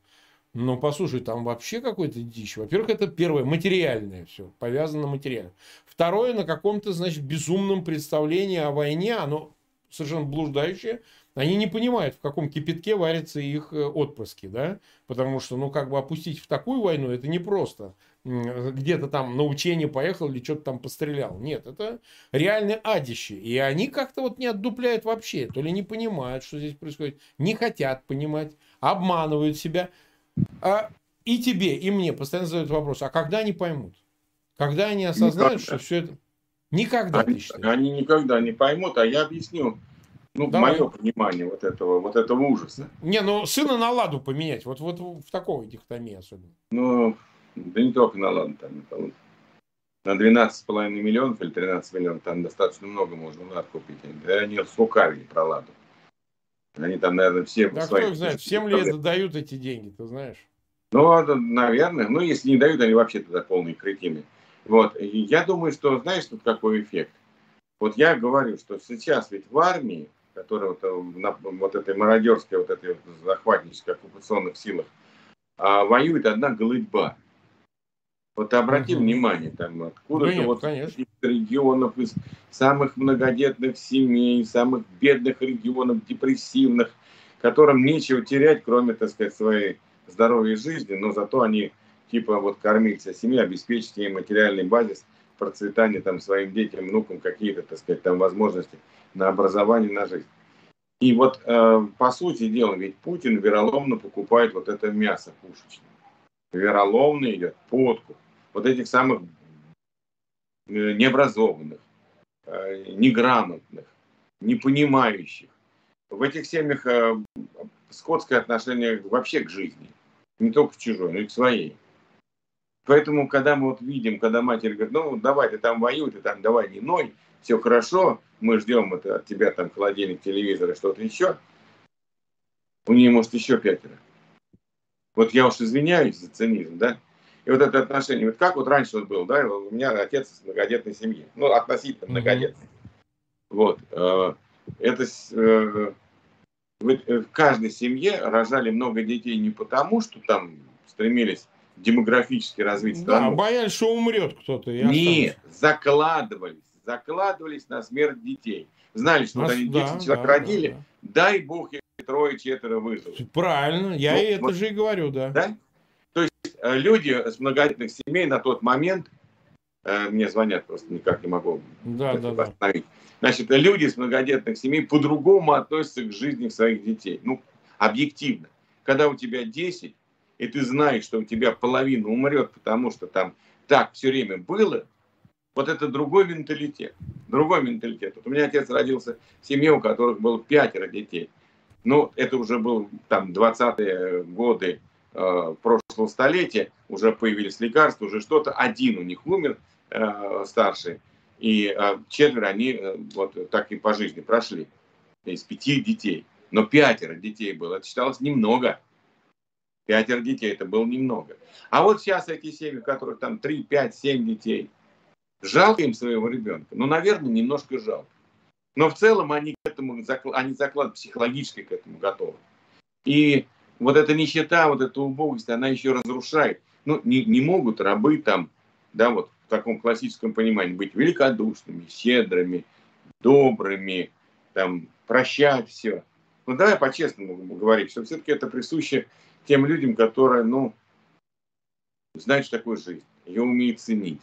Но послушай, там вообще какой-то дичь. Во-первых, это первое, материальное все, повязано материально. Второе, на каком-то, значит, безумном представлении о войне, оно совершенно блуждающее, они не понимают, в каком кипятке варятся их э, отпрыски, да, потому что, ну, как бы опустить в такую войну, это не просто где-то там на учение поехал или что-то там пострелял. Нет, это реальное адище. И они как-то вот не отдупляют вообще, то ли не понимают, что здесь происходит, не хотят понимать, обманывают себя. А и тебе, и мне постоянно задают вопрос, а когда они поймут? Когда они осознают, никогда. что все это... Никогда, они, они никогда не поймут, а я объясню. Ну, Давай. мое понимание вот этого, вот этого ужаса. Не, ну сына на ладу поменять, вот, вот в такой дихотомии особенно. Ну, да не только на ладу там. На 12,5 миллионов или 13 миллионов там достаточно много можно лад купить. Они слукавили про ладу. Они там, наверное, все... Да свои, кто их знает, всем ли это дают эти деньги, ты знаешь? Ну, наверное. Ну, если не дают, они вообще тогда полные кретины. Вот. И я думаю, что, знаешь, тут какой эффект? Вот я говорю, что сейчас ведь в армии которая вот, э, на вот этой мародерской, вот этой вот захватнической оккупационных силах, а воюет одна голытьба. Вот обрати угу. внимание, там откуда-то ну, вот конечно. из регионов, из самых многодетных семей, самых бедных регионов, депрессивных, которым нечего терять, кроме, так сказать, своей здоровья и жизни, но зато они типа вот кормить вся семья, обеспечить ей материальный базис, процветание там своим детям, внукам, какие-то, так сказать, там возможности на образование, на жизнь. И вот, э, по сути дела, ведь Путин вероломно покупает вот это мясо пушечное. Вероломно идет подкуп. Вот этих самых э, необразованных, э, неграмотных, непонимающих. В этих семьях э, скотское отношение вообще к жизни. Не только к чужой, но и к своей. Поэтому, когда мы вот видим, когда матерь говорит, ну, давай, ты там воюй, ты там давай не ной, все хорошо, мы ждем это от тебя там холодильник, телевизор и что-то еще, у нее может еще пятеро. Вот я уж извиняюсь за цинизм, да, и вот это отношение, вот как вот раньше вот было, да, у меня отец из многодетной семьи, ну, относительно многодетной. Вот, э, это э, в каждой семье рожали много детей не потому, что там стремились демографически развить страну. Да, боялись, что умрет кто-то. Нет, закладывались закладывались на смерть детей. Знали, что Нас, они 10 да, человек да, родили, да, да. дай бог, их трое-четверо выживут. Правильно, я ну, и это же и говорю, да. да. То есть э, люди с многодетных семей на тот момент, э, мне звонят просто, никак не могу да, да, остановить. Да. Значит, люди с многодетных семей по-другому относятся к жизни своих детей. Ну, объективно. Когда у тебя 10, и ты знаешь, что у тебя половина умрет, потому что там так все время было, вот это другой менталитет. Другой менталитет. Вот у меня отец родился в семье, у которых было пятеро детей. Ну, это уже был там 20-е годы э, прошлого столетия, уже появились лекарства, уже что-то. Один у них умер, э, старший, и э, четверо они э, вот так и по жизни прошли из пяти детей. Но пятеро детей было, это считалось немного. Пятеро детей это было немного. А вот сейчас эти семьи, у которых там 3, 5, 7 детей, жалко им своего ребенка? Ну, наверное, немножко жалко. Но в целом они к этому, они закладывают психологически к этому готовы. И вот эта нищета, вот эта убогость, она еще разрушает. Ну, не, не могут рабы там, да, вот в таком классическом понимании быть великодушными, щедрыми, добрыми, там, прощать все. Ну, давай по-честному говорить, что все-таки это присуще тем людям, которые, ну, знают, что такое жизнь, ее умеют ценить.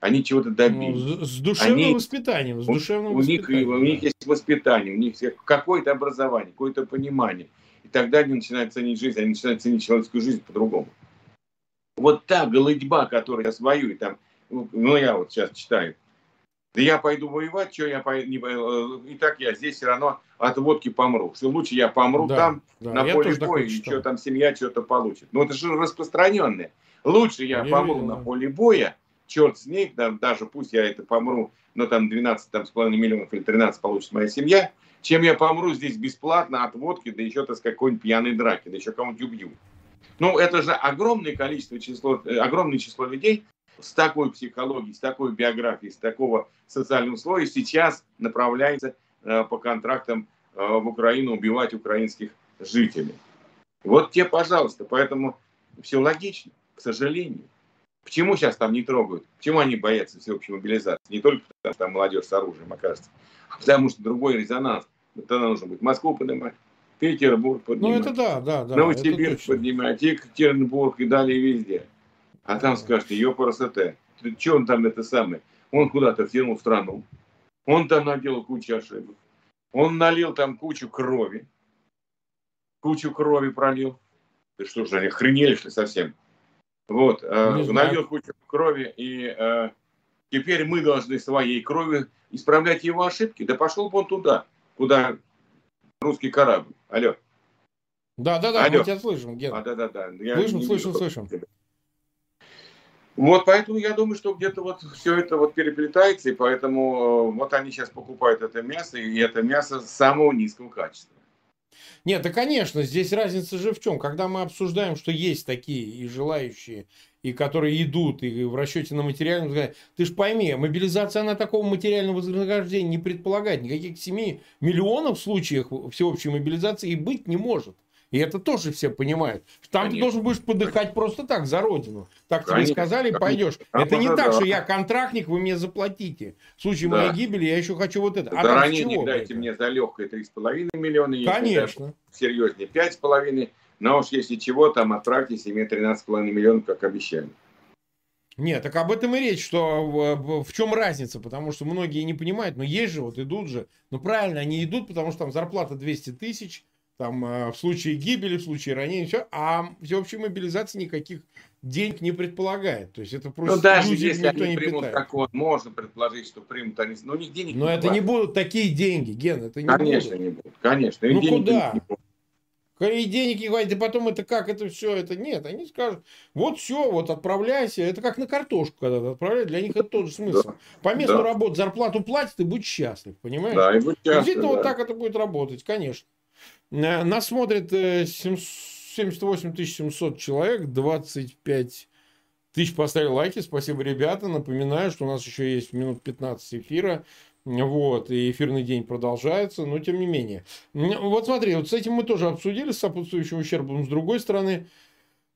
Они чего-то добились. Ну, с душевным они, воспитанием. С душевным у, воспитанием. Них, у них есть воспитание, у них какое-то образование, какое-то понимание. И тогда они начинают ценить жизнь, они начинают ценить человеческую жизнь по-другому. Вот та голодьба, которая сейчас воюет, там, ну, я вот сейчас читаю, да я пойду воевать, что я пойду, не, э, и так я здесь все равно от водки помру. Что лучше я помру да, там, да, на поле боя, и что там семья что-то получит. Ну, это же распространенное. Лучше я, я помру видел, на поле боя, черт с ней, да, даже пусть я это помру, но там 12 там, с половиной миллионов или 13 получит моя семья, чем я помру здесь бесплатно от водки, да еще с какой-нибудь пьяной драки, да еще кого-нибудь убью. Ну, это же огромное количество число, э, огромное число людей, с такой психологией, с такой биографией, с такого социального слоя сейчас направляется э, по контрактам э, в Украину убивать украинских жителей. Вот те, пожалуйста, поэтому все логично, к сожалению. Почему сейчас там не трогают? Почему они боятся всеобщей мобилизации? Не только потому, что там молодежь с оружием окажется, а потому что другой резонанс. Тогда нужно будет Москву поднимать, Петербург поднимать. Ну это да, да, да. Новосибирск поднимать, Екатеринбург и далее везде. А там скажете, ее красота. Что он там это самое? Он куда-то втянул страну. Он там наделал кучу ошибок. Он налил там кучу крови. Кучу крови пролил. Ты что же, они охренели, что ли, совсем? Вот, э, налил кучу крови, и э, теперь мы должны своей кровью исправлять его ошибки. Да пошел бы он туда, куда русский корабль. Алло. Да, да, да, Алло. мы тебя слышим, Ген. А, да, да, да. слышим, слышим, слышим. Вот поэтому я думаю, что где-то вот все это вот переплетается, и поэтому э, вот они сейчас покупают это мясо, и это мясо самого низкого качества. Нет, да, конечно, здесь разница же в чем. Когда мы обсуждаем, что есть такие и желающие, и которые идут, и в расчете на материальном, ты же пойми, мобилизация, она такого материального вознаграждения не предполагает. Никаких 7 миллионов случаев всеобщей мобилизации и быть не может. И это тоже все понимают. Там Конечно. ты должен будешь подыхать просто так, за родину. Так Конечно. тебе сказали, пойдешь. Там это не так, да. что я контрактник, вы мне заплатите. В случае да. моей гибели я еще хочу вот это. А да ранее дайте мне за легкое 3,5 миллиона. Если Конечно. Серьезнее 5,5. Но уж если чего, там отправьте себе 13,5 миллионов, как обещали. Нет, так об этом и речь, что в, в чем разница, потому что многие не понимают, но есть же, вот идут же, ну правильно, они идут, потому что там зарплата 200 тысяч, там э, в случае гибели, в случае ранения, все, а всеобщей мобилизации никаких денег не предполагает. То есть это просто ну, даже если никто они не примут питает. закон, можно предположить, что примут они, но у них денег Но не это не будут такие деньги, Ген, это не Конечно, будут. не будут, конечно. И ну куда? И денег не хватит, и потом это как, это все, это нет. Они скажут, вот все, вот отправляйся. Это как на картошку, когда ты отправляешь, для них это тот же смысл. Да. По месту да. работы зарплату платят, и будь счастлив, понимаешь? Да, и будь счастлив. Действительно, да. вот так это будет работать, конечно. Э, нас смотрит 78 э, 700 человек, 25 тысяч поставили лайки. Спасибо, ребята. Напоминаю, что у нас еще есть минут 15 эфира. Вот, и эфирный день продолжается, но тем не менее. Вот смотри, вот с этим мы тоже обсудили, с сопутствующим ущербом. С другой стороны,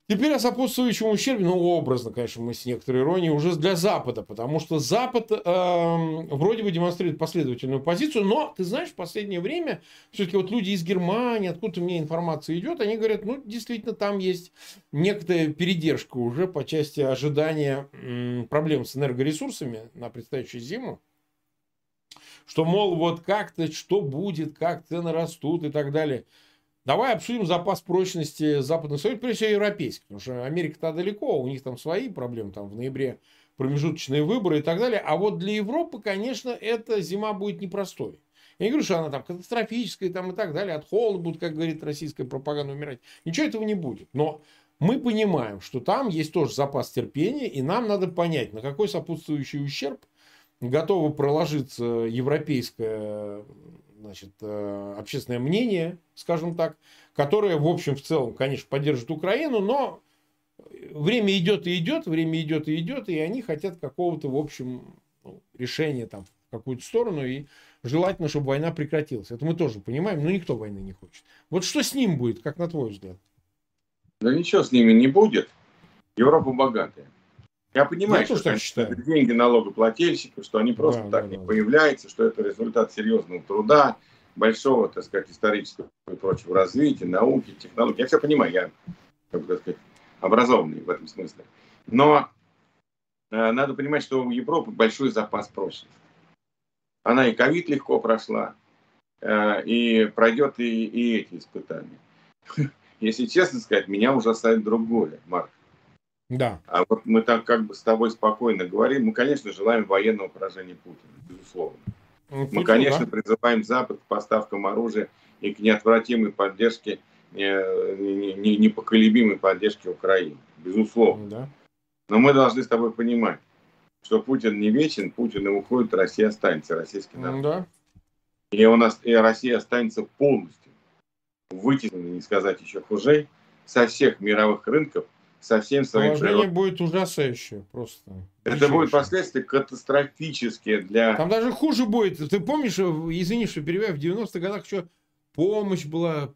Теперь о сопутствующем ущербе, ну, образно, конечно, мы с некоторой иронией, уже для Запада, потому что Запад э, вроде бы демонстрирует последовательную позицию, но, ты знаешь, в последнее время все-таки вот люди из Германии, откуда мне информация идет, они говорят, ну, действительно, там есть некоторая передержка уже по части ожидания м, проблем с энергоресурсами на предстоящую зиму, что, мол, вот как-то, что будет, как цены растут и так далее – Давай обсудим запас прочности западных союзов, прежде всего европейских, потому что Америка-то далеко, у них там свои проблемы, там в ноябре промежуточные выборы и так далее. А вот для Европы, конечно, эта зима будет непростой. Я не говорю, что она там катастрофическая там, и так далее, от холода будет, как говорит российская пропаганда, умирать. Ничего этого не будет. Но мы понимаем, что там есть тоже запас терпения, и нам надо понять, на какой сопутствующий ущерб готово проложиться европейское значит, э, общественное мнение, скажем так, которое, в общем, в целом, конечно, поддержит Украину, но время идет и идет, время идет и идет, и они хотят какого-то, в общем, ну, решения там в какую-то сторону, и желательно, чтобы война прекратилась. Это мы тоже понимаем, но никто войны не хочет. Вот что с ним будет, как на твой взгляд? Да ничего с ними не будет. Европа богатая. Я понимаю, Я что это деньги налогоплательщиков, что они просто да, так да, не да. появляются, что это результат серьезного труда, большого, так сказать, исторического и прочего развития, науки, технологий. Я все понимаю, я, как бы, так сказать, образованный в этом смысле. Но э, надо понимать, что у Европы большой запас прочности. Она и ковид легко прошла, э, и пройдет и, и эти испытания. Если честно сказать, меня ужасает другое, Марк. Да. А вот мы так как бы с тобой спокойно говорим. Мы, конечно, желаем военного поражения Путина, безусловно. Ну, мы, конечно, да. призываем Запад к поставкам оружия и к неотвратимой поддержке, э, непоколебимой поддержке Украины. Безусловно. Да. Но мы должны с тобой понимать, что Путин не вечен, Путин и уходит, Россия останется, российский народ. Да. И у нас и Россия останется полностью вытеснена, не сказать еще хуже, со всех мировых рынков со всем своим Положение будет ужасающее просто. Это будет последствия катастрофические для... Там даже хуже будет. Ты помнишь, извини, что перебиваю, в 90-х годах еще помощь была,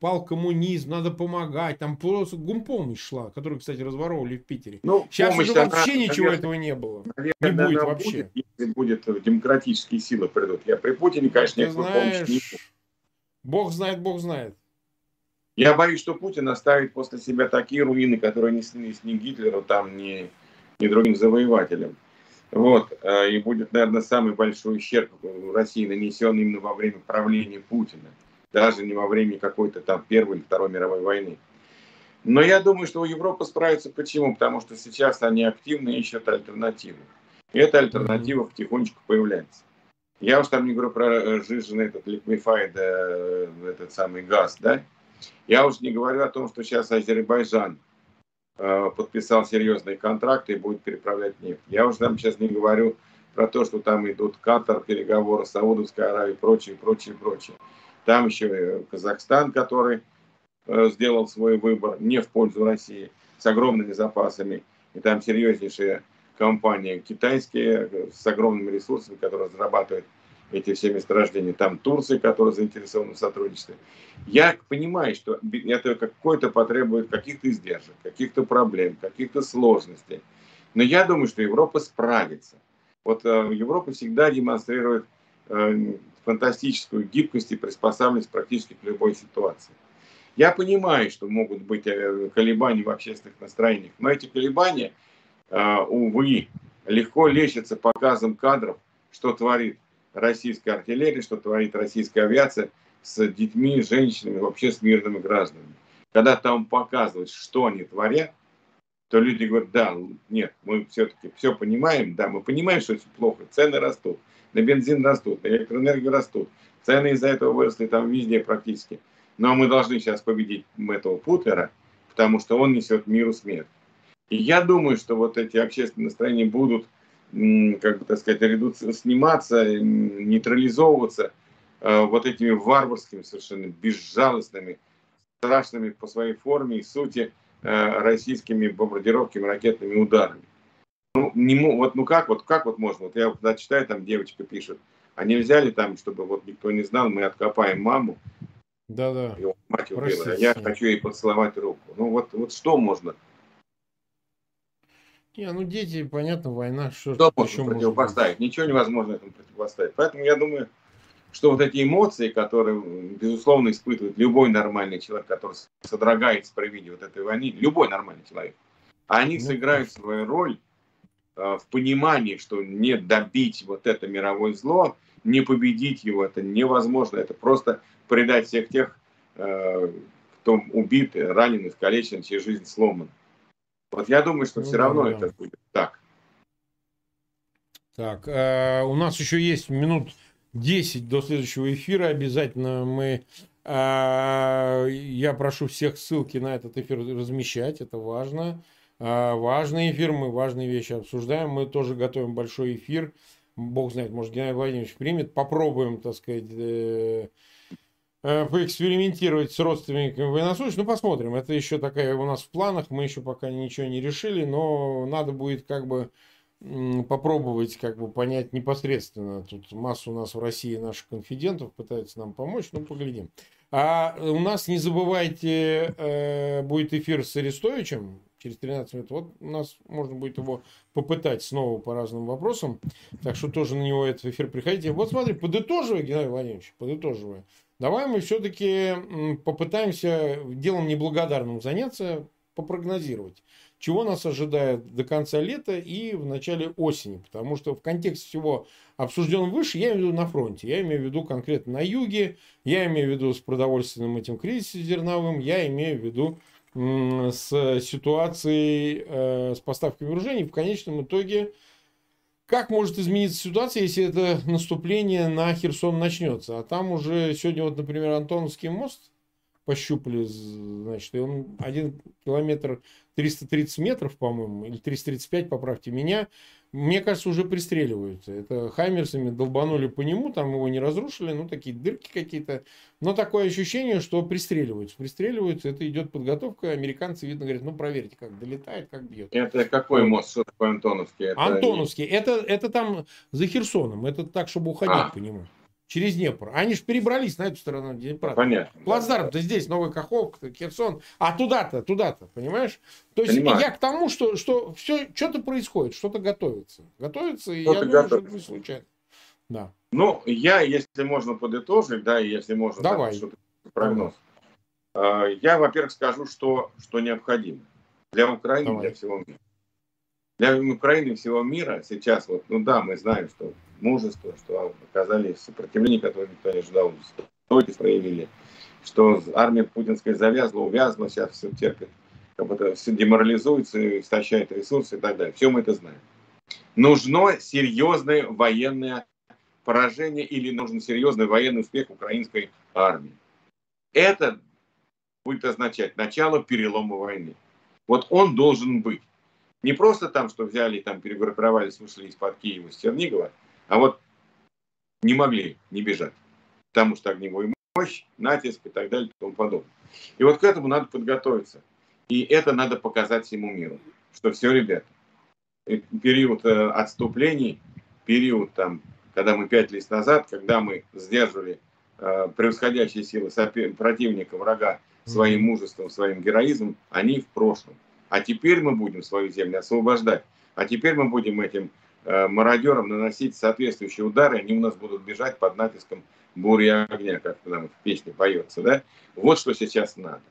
пал коммунизм, надо помогать. Там просто гумпомощь шла, которую, кстати, разворовывали в Питере. Ну, Сейчас уже вообще она, ничего наверное, этого не было. Наверное, не будет вообще. Будет, если будет демократические силы придут. Я при Путине, конечно, никакой знаешь, помощи не Бог знает, Бог знает. Я боюсь, что Путин оставит после себя такие руины, которые не снились ни Гитлеру, там, ни, ни другим завоевателям. Вот. Э, и будет, наверное, самый большой ущерб России нанесен именно во время правления Путина. Даже не во время какой-то там Первой или Второй мировой войны. Но я думаю, что у Европы справится. Почему? Потому что сейчас они активно ищут альтернативу. И эта альтернатива потихонечку появляется. Я уж там не говорю про жиженый этот liquefied, э, этот самый газ, да, я уже не говорю о том, что сейчас Азербайджан э, подписал серьезные контракты и будет переправлять нефть. Я уже там сейчас не говорю про то, что там идут Катар, переговоры, Саудовская Аравия и прочее, прочее, прочее. Там еще Казахстан, который э, сделал свой выбор не в пользу России, с огромными запасами. И там серьезнейшие компании китайские э, с огромными ресурсами, которые разрабатывают эти все месторождения. Там Турция, которая заинтересована в сотрудничестве. Я понимаю, что это какой-то потребует каких-то издержек, каких-то проблем, каких-то сложностей. Но я думаю, что Европа справится. Вот э, Европа всегда демонстрирует э, фантастическую гибкость и приспосабленность практически к любой ситуации. Я понимаю, что могут быть э, колебания в общественных настроениях, но эти колебания, увы, легко лечатся показом кадров, что творит российской артиллерии, что творит российская авиация с детьми, женщинами, вообще с мирными гражданами. Когда там показывают, что они творят, то люди говорят, да, нет, мы все-таки все понимаем, да, мы понимаем, что это плохо, цены растут, на бензин растут, на электроэнергию растут, цены из-за этого выросли там везде практически. Но мы должны сейчас победить этого Путера, потому что он несет миру смерть. И я думаю, что вот эти общественные настроения будут как бы, так сказать, редуци... сниматься, нейтрализовываться э, вот этими варварскими, совершенно безжалостными, страшными по своей форме и сути э, российскими бомбардировками, ракетными ударами. Ну, не, вот, ну как, вот, как вот можно? Вот я когда читаю, там девочка пишет, а нельзя ли там, чтобы вот никто не знал, мы откопаем маму, да-да. Его мать убила, я хочу ей поцеловать руку. Ну вот, вот что можно не, ну дети, понятно, война, что, что еще противопоставить? Быть? Ничего невозможно этому противопоставить. Поэтому я думаю, что вот эти эмоции, которые, безусловно, испытывает любой нормальный человек, который содрогается при виде вот этой войны, любой нормальный человек, они ну, сыграют свою роль э, в понимании, что не добить вот это мировое зло, не победить его, это невозможно. Это просто предать всех тех, э, кто убит, ранен, искалечен, чья жизнь сломана. Вот я думаю, что ну, все равно да. это будет так. Так, э, у нас еще есть минут 10 до следующего эфира. Обязательно мы... Э, я прошу всех ссылки на этот эфир размещать. Это важно. Э, важный эфир. Мы важные вещи обсуждаем. Мы тоже готовим большой эфир. Бог знает, может, Геннадий Владимирович примет. Попробуем, так сказать, э, поэкспериментировать с родственниками военнослужащих. Ну, посмотрим. Это еще такая у нас в планах. Мы еще пока ничего не решили, но надо будет как бы попробовать как бы понять непосредственно. Тут масса у нас в России наших конфидентов пытаются нам помочь, ну поглядим. А у нас, не забывайте, э, будет эфир с Арестовичем через 13 минут. Вот у нас можно будет его попытать снова по разным вопросам. Так что тоже на него этот эфир приходите. Вот смотри, подытоживая, Геннадий Владимирович, подытоживая. Давай мы все-таки попытаемся делом неблагодарным заняться, попрогнозировать чего нас ожидает до конца лета и в начале осени. Потому что в контексте всего обсужденного выше, я имею в виду на фронте, я имею в виду конкретно на юге, я имею в виду с продовольственным этим кризисом зерновым, я имею в виду с ситуацией э, с поставками вооружений. В конечном итоге, как может измениться ситуация, если это наступление на Херсон начнется? А там уже сегодня, вот, например, Антоновский мост пощупали, значит, и он один километр 330 метров, по-моему, или 335, поправьте меня, мне кажется, уже пристреливаются. Это хаймерсами долбанули по нему, там его не разрушили, ну, такие дырки какие-то. Но такое ощущение, что пристреливаются. Пристреливаются, это идет подготовка. Американцы, видно, говорят, ну, проверьте, как долетает, как бьет. Это какой мост? Что такое Антоновский? Это... Антоновский. Это, это там за Херсоном. Это так, чтобы уходить а. по нему через Днепр. Они же перебрались на эту сторону Днепра. Понятно. Плацдарм-то здесь, Новый Каховка, Херсон, а туда-то, туда-то, понимаешь? То есть Понимаю. я к тому, что, что все, что-то происходит, что-то готовится. Готовится, и я думаю, что это не случайно. Да. Ну, я, если можно подытожить, да, если можно Давай. Что-то прогноз. Давай. Я, во-первых, скажу, что, что необходимо для Украины, Давай. для всего мира. Для Украины и всего мира сейчас, вот, ну да, мы знаем, что мужество, что оказали сопротивление, которое никто не ожидал, стойкость проявили, что армия путинская завязла, увязла, сейчас все терпит, как будто все деморализуется, истощает ресурсы и так далее. Все мы это знаем. Нужно серьезное военное поражение или нужен серьезный военный успех украинской армии. Это будет означать начало перелома войны. Вот он должен быть. Не просто там, что взяли, там перегруппировались, вышли из-под Киева, с Чернигова, а вот не могли не бежать. Потому что огневой мощь, натиск и так далее и тому подобное. И вот к этому надо подготовиться. И это надо показать всему миру, что все, ребята, период э, отступлений, период там, когда мы пятились назад, когда мы сдерживали э, превосходящие силы противника, врага своим мужеством, своим героизмом, они в прошлом. А теперь мы будем свою землю освобождать. А теперь мы будем этим э, мародерам наносить соответствующие удары. Они у нас будут бежать под натиском бури огня, как нам в песне поется. Да? Вот что сейчас надо.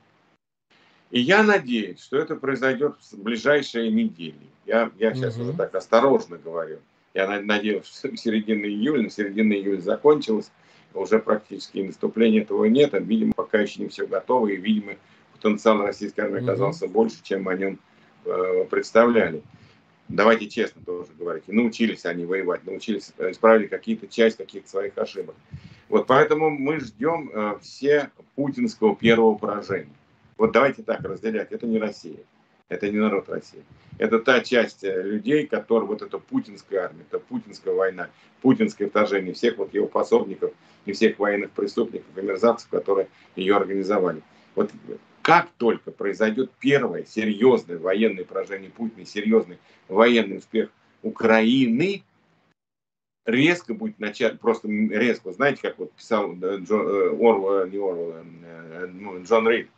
И я надеюсь, что это произойдет в ближайшие недели. Я, я сейчас угу. уже так осторожно говорю. Я надеюсь, что в середине июля, на середине июля закончилось. Уже практически наступления этого нет. А, видимо, пока еще не все готово. И, видимо, потенциал российской армии оказался угу. больше, чем о нем э, представляли. Давайте честно тоже говорить. Научились они воевать, научились, э, исправили какие-то часть каких-то своих ошибок. Вот поэтому мы ждем э, все путинского первого поражения. Вот давайте так разделять. Это не Россия. Это не народ России. Это та часть э, людей, которые вот это путинская армия, это путинская война, путинское вторжение всех вот его пособников и всех военных преступников и мерзавцев, которые ее организовали. Вот как только произойдет первое серьезное военное поражение Путина, серьезный военный успех Украины, резко будет начать, просто резко, знаете, как вот писал э, Джон, э, Орвел, не Орвел, э, ну, Джон Рид,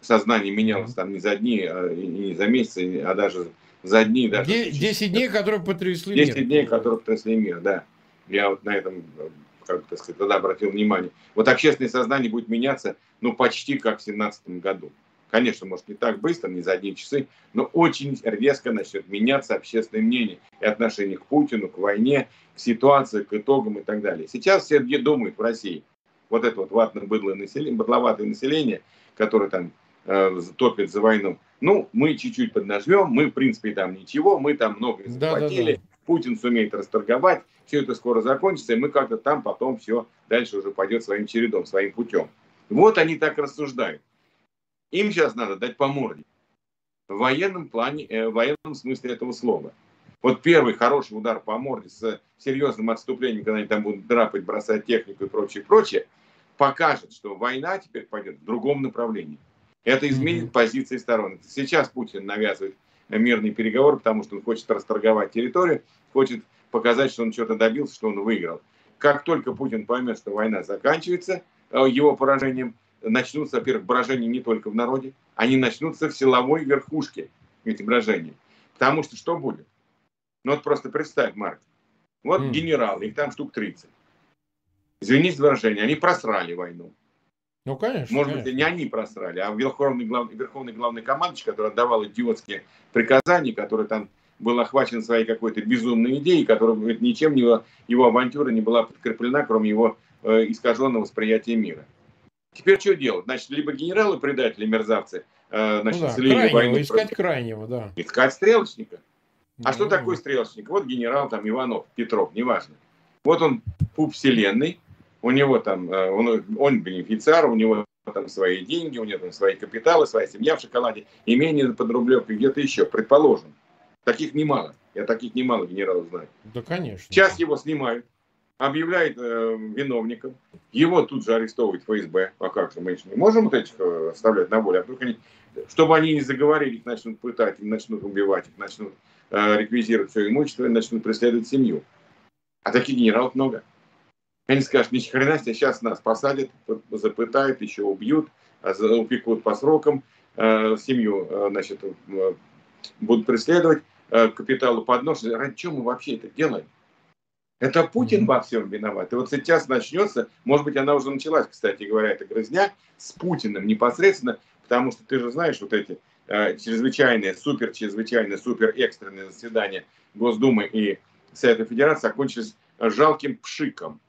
сознание менялось там не за дни, а, не за месяцы, а даже за дни. Даже 10 дней, которые потрясли 10 мир. 10 дней, которые потрясли мир, да. Я вот на этом как так сказать, тогда обратил внимание. Вот общественное сознание будет меняться, ну, почти как в 2017 году. Конечно, может, не так быстро, не за одни часы, но очень резко начнет меняться общественное мнение и отношение к Путину, к войне, к ситуации, к итогам и так далее. Сейчас все думают в России, вот это вот ватно-быдлое население, быдловатое население, которое там э, за войну, ну, мы чуть-чуть поднажмем, мы, в принципе, там ничего, мы там много захватили, да, да, да Путин сумеет расторговать, все это скоро закончится, и мы как-то там потом все дальше уже пойдет своим чередом, своим путем. Вот они так рассуждают. Им сейчас надо дать по морде. В военном плане, э, в военном смысле этого слова. Вот первый хороший удар по морде с серьезным отступлением, когда они там будут драпать, бросать технику и прочее, прочее, покажет, что война теперь пойдет в другом направлении. Это изменит mm-hmm. позиции сторон. Сейчас Путин навязывает мирный переговор, потому что он хочет расторговать территорию, хочет показать, что он что-то добился, что он выиграл. Как только Путин поймет, что война заканчивается э, его поражением, начнутся, во-первых, брожения не только в народе, они начнутся в силовой верхушке, эти брожения. Потому что что будет? Ну вот просто представь, Марк. Вот mm. генералы, их там штук 30. Извините за выражение, они просрали войну. Ну, конечно. Может конечно. быть, не они просрали, а верховный главный, верховный главный командующий, который отдавал идиотские приказания, который там был охвачен своей какой-то безумной идеей, которая говорит, ничем его, его авантюра не была подкреплена, кроме его э, искаженного восприятия мира. Теперь что делать? Значит, либо генералы предатели, мерзавцы, э, значит, ну да, крайнего, войну. Искать против... крайнего, да. Искать стрелочника. А ну, что такое стрелочник? Вот генерал там Иванов, Петров, неважно. Вот он пуп вселенной, у него там, э, он, он бенефициар, у него там свои деньги, у него там свои капиталы, своя семья в шоколаде, имение под Рублевкой, где-то еще, предположим. Таких немало. Я таких немало генералов знаю. Да, конечно. Сейчас его снимают, объявляют э, виновником, его тут же арестовывают ФСБ. А как же, мы не можем вот этих э, оставлять на воле, а вдруг они, чтобы они не заговорили, их начнут пытать, их начнут убивать, их начнут э, реквизировать все имущество и начнут преследовать семью. А таких генералов много. Они скажут, ни хрена себе, сейчас нас посадят, запытают, еще убьют, а упекут по срокам, э, семью, э, значит, э, будут преследовать, капиталу подносят. Ради чего мы вообще это делаем? Это Путин во всем виноват. И вот сейчас начнется, может быть, она уже началась, кстати говоря, эта грызня с Путиным непосредственно, потому что ты же знаешь, вот эти э, чрезвычайные, супер чрезвычайные, супер экстренные заседания Госдумы и Совета Федерации окончились жалким пшиком.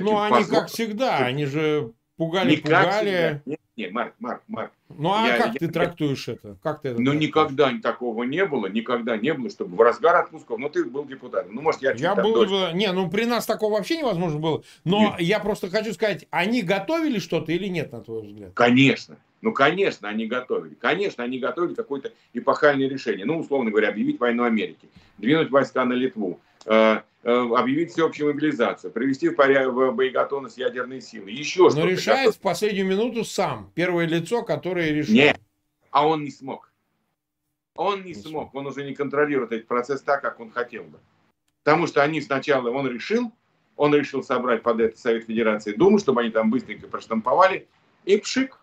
Ну, они, как всегда, они же пугали, пугали. Нет, нет, Марк, Марк, Марк. Ну, а я, как я, ты трактуешь я, это? Как ты это ну, трактуешь? никогда такого не было, никогда не было, чтобы в разгар отпусков, ну, ты был депутатом. Ну, может, я Я был, дольше. не, ну, при нас такого вообще невозможно было. Но нет. я просто хочу сказать, они готовили что-то или нет, на твой взгляд? Конечно. Ну, конечно, они готовили. Конечно, они готовили какое-то эпохальное решение. Ну, условно говоря, объявить войну Америке, двинуть войска на Литву, э, объявить всеобщую мобилизацию, привести в, порядок, в боеготовность ядерные силы. Еще что-то. Но решает в последнюю минуту сам. Первое лицо, которое решает. Нет, а он не смог. Он не, смог. Он уже не контролирует этот процесс так, как он хотел бы. Потому что они сначала, он решил, он решил собрать под это Совет Федерации Думу, чтобы они там быстренько проштамповали, и пшик.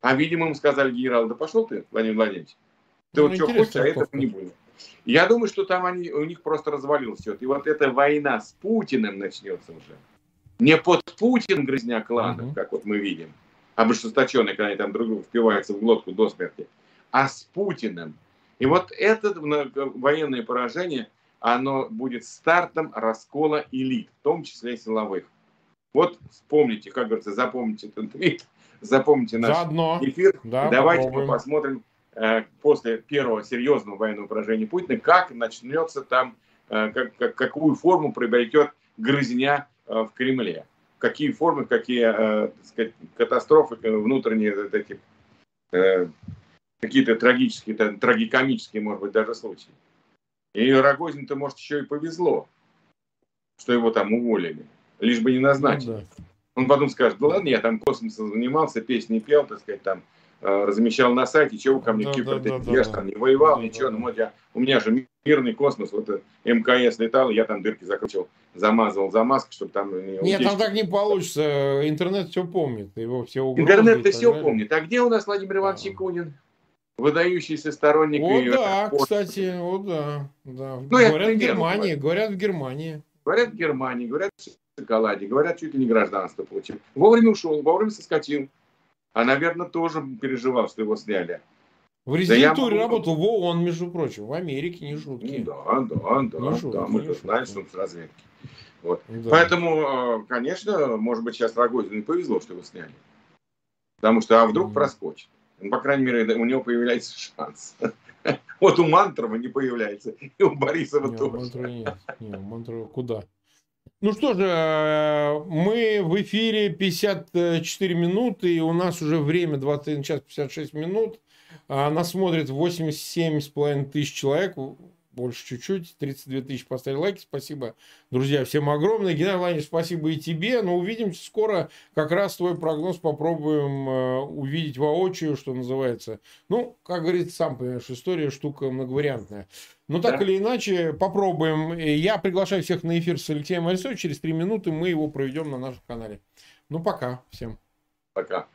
А, видимо, ему сказали генерал, да пошел ты, Владимир Владимирович. Ты ну, вот что хочешь, а этого не будет. Я думаю, что там они, у них просто развалилось все. И вот эта война с Путиным начнется уже. Не под Путин грызня кланов, угу. как вот мы видим, обожесточенные, когда они там друг другу впиваются в глотку до смерти, а с Путиным. И вот это военное поражение, оно будет стартом раскола элит, в том числе силовых. Вот вспомните, как говорится, запомните этот твит, запомните наш Заодно. эфир. Да, Давайте попробуем. мы посмотрим после первого серьезного военного поражения Путина, как начнется там, э, как, как, какую форму приобретет грызня э, в Кремле. Какие формы, какие э, сказать, катастрофы э, внутренние, вот эти, э, какие-то трагические, там, трагикомические, может быть, даже случаи. И Рогозин-то, может, еще и повезло, что его там уволили, лишь бы не назначили. Ну, да. Он потом скажет, да ладно, я там космосом занимался, песни пел, так сказать, там э, размещал на сайте, чего ко мне да, Кипр, да, да, я да, там не воевал, да, ничего, да. ну вот я, у меня же мирный космос, вот э, МКС летал, я там дырки закручивал, замазывал замазки, чтобы там не Нет, там так не получится, интернет все помнит, его все угрозы Интернет-то все далее. помнит, а где у нас Владимир Иванович да. Якунин? Выдающийся сторонник. О, и, да, это, кстати, о, да. да. Ну, говорят в Германии, говорят в Германии. Говорят в Германии, говорят шоколаде. Говорят, чуть ли не гражданство получил. Вовремя ушел, вовремя соскочил. А, наверное, тоже переживал, что его сняли. В резидентуре да работал в ООН, между прочим, в Америке, не шутки. Ну, да, да, да, не шутки, да, мы это знаем, что он с разведки. Вот. Да. Поэтому, э, конечно, может быть, сейчас Рогозину повезло, что его сняли. Потому что, а вдруг mm проскочит. Ну, по крайней мере, у него появляется шанс. Вот у Мантрова не появляется, и у Борисова не, тоже. У Мантрова нет. Не, у Мантрова куда? Ну что же, э, мы в эфире 54 минуты, и у нас уже время 21 час 56 минут. А нас смотрит 87,5 тысяч человек больше чуть-чуть, 32 тысячи поставили лайки, спасибо, друзья, всем огромное. Геннадий Владимирович, спасибо и тебе, но увидимся скоро, как раз твой прогноз попробуем э, увидеть воочию, что называется. Ну, как говорится, сам понимаешь, история штука многовариантная. Но так да. или иначе, попробуем. Я приглашаю всех на эфир с Алексеем Альцовым, через три минуты мы его проведем на нашем канале. Ну, пока всем. Пока.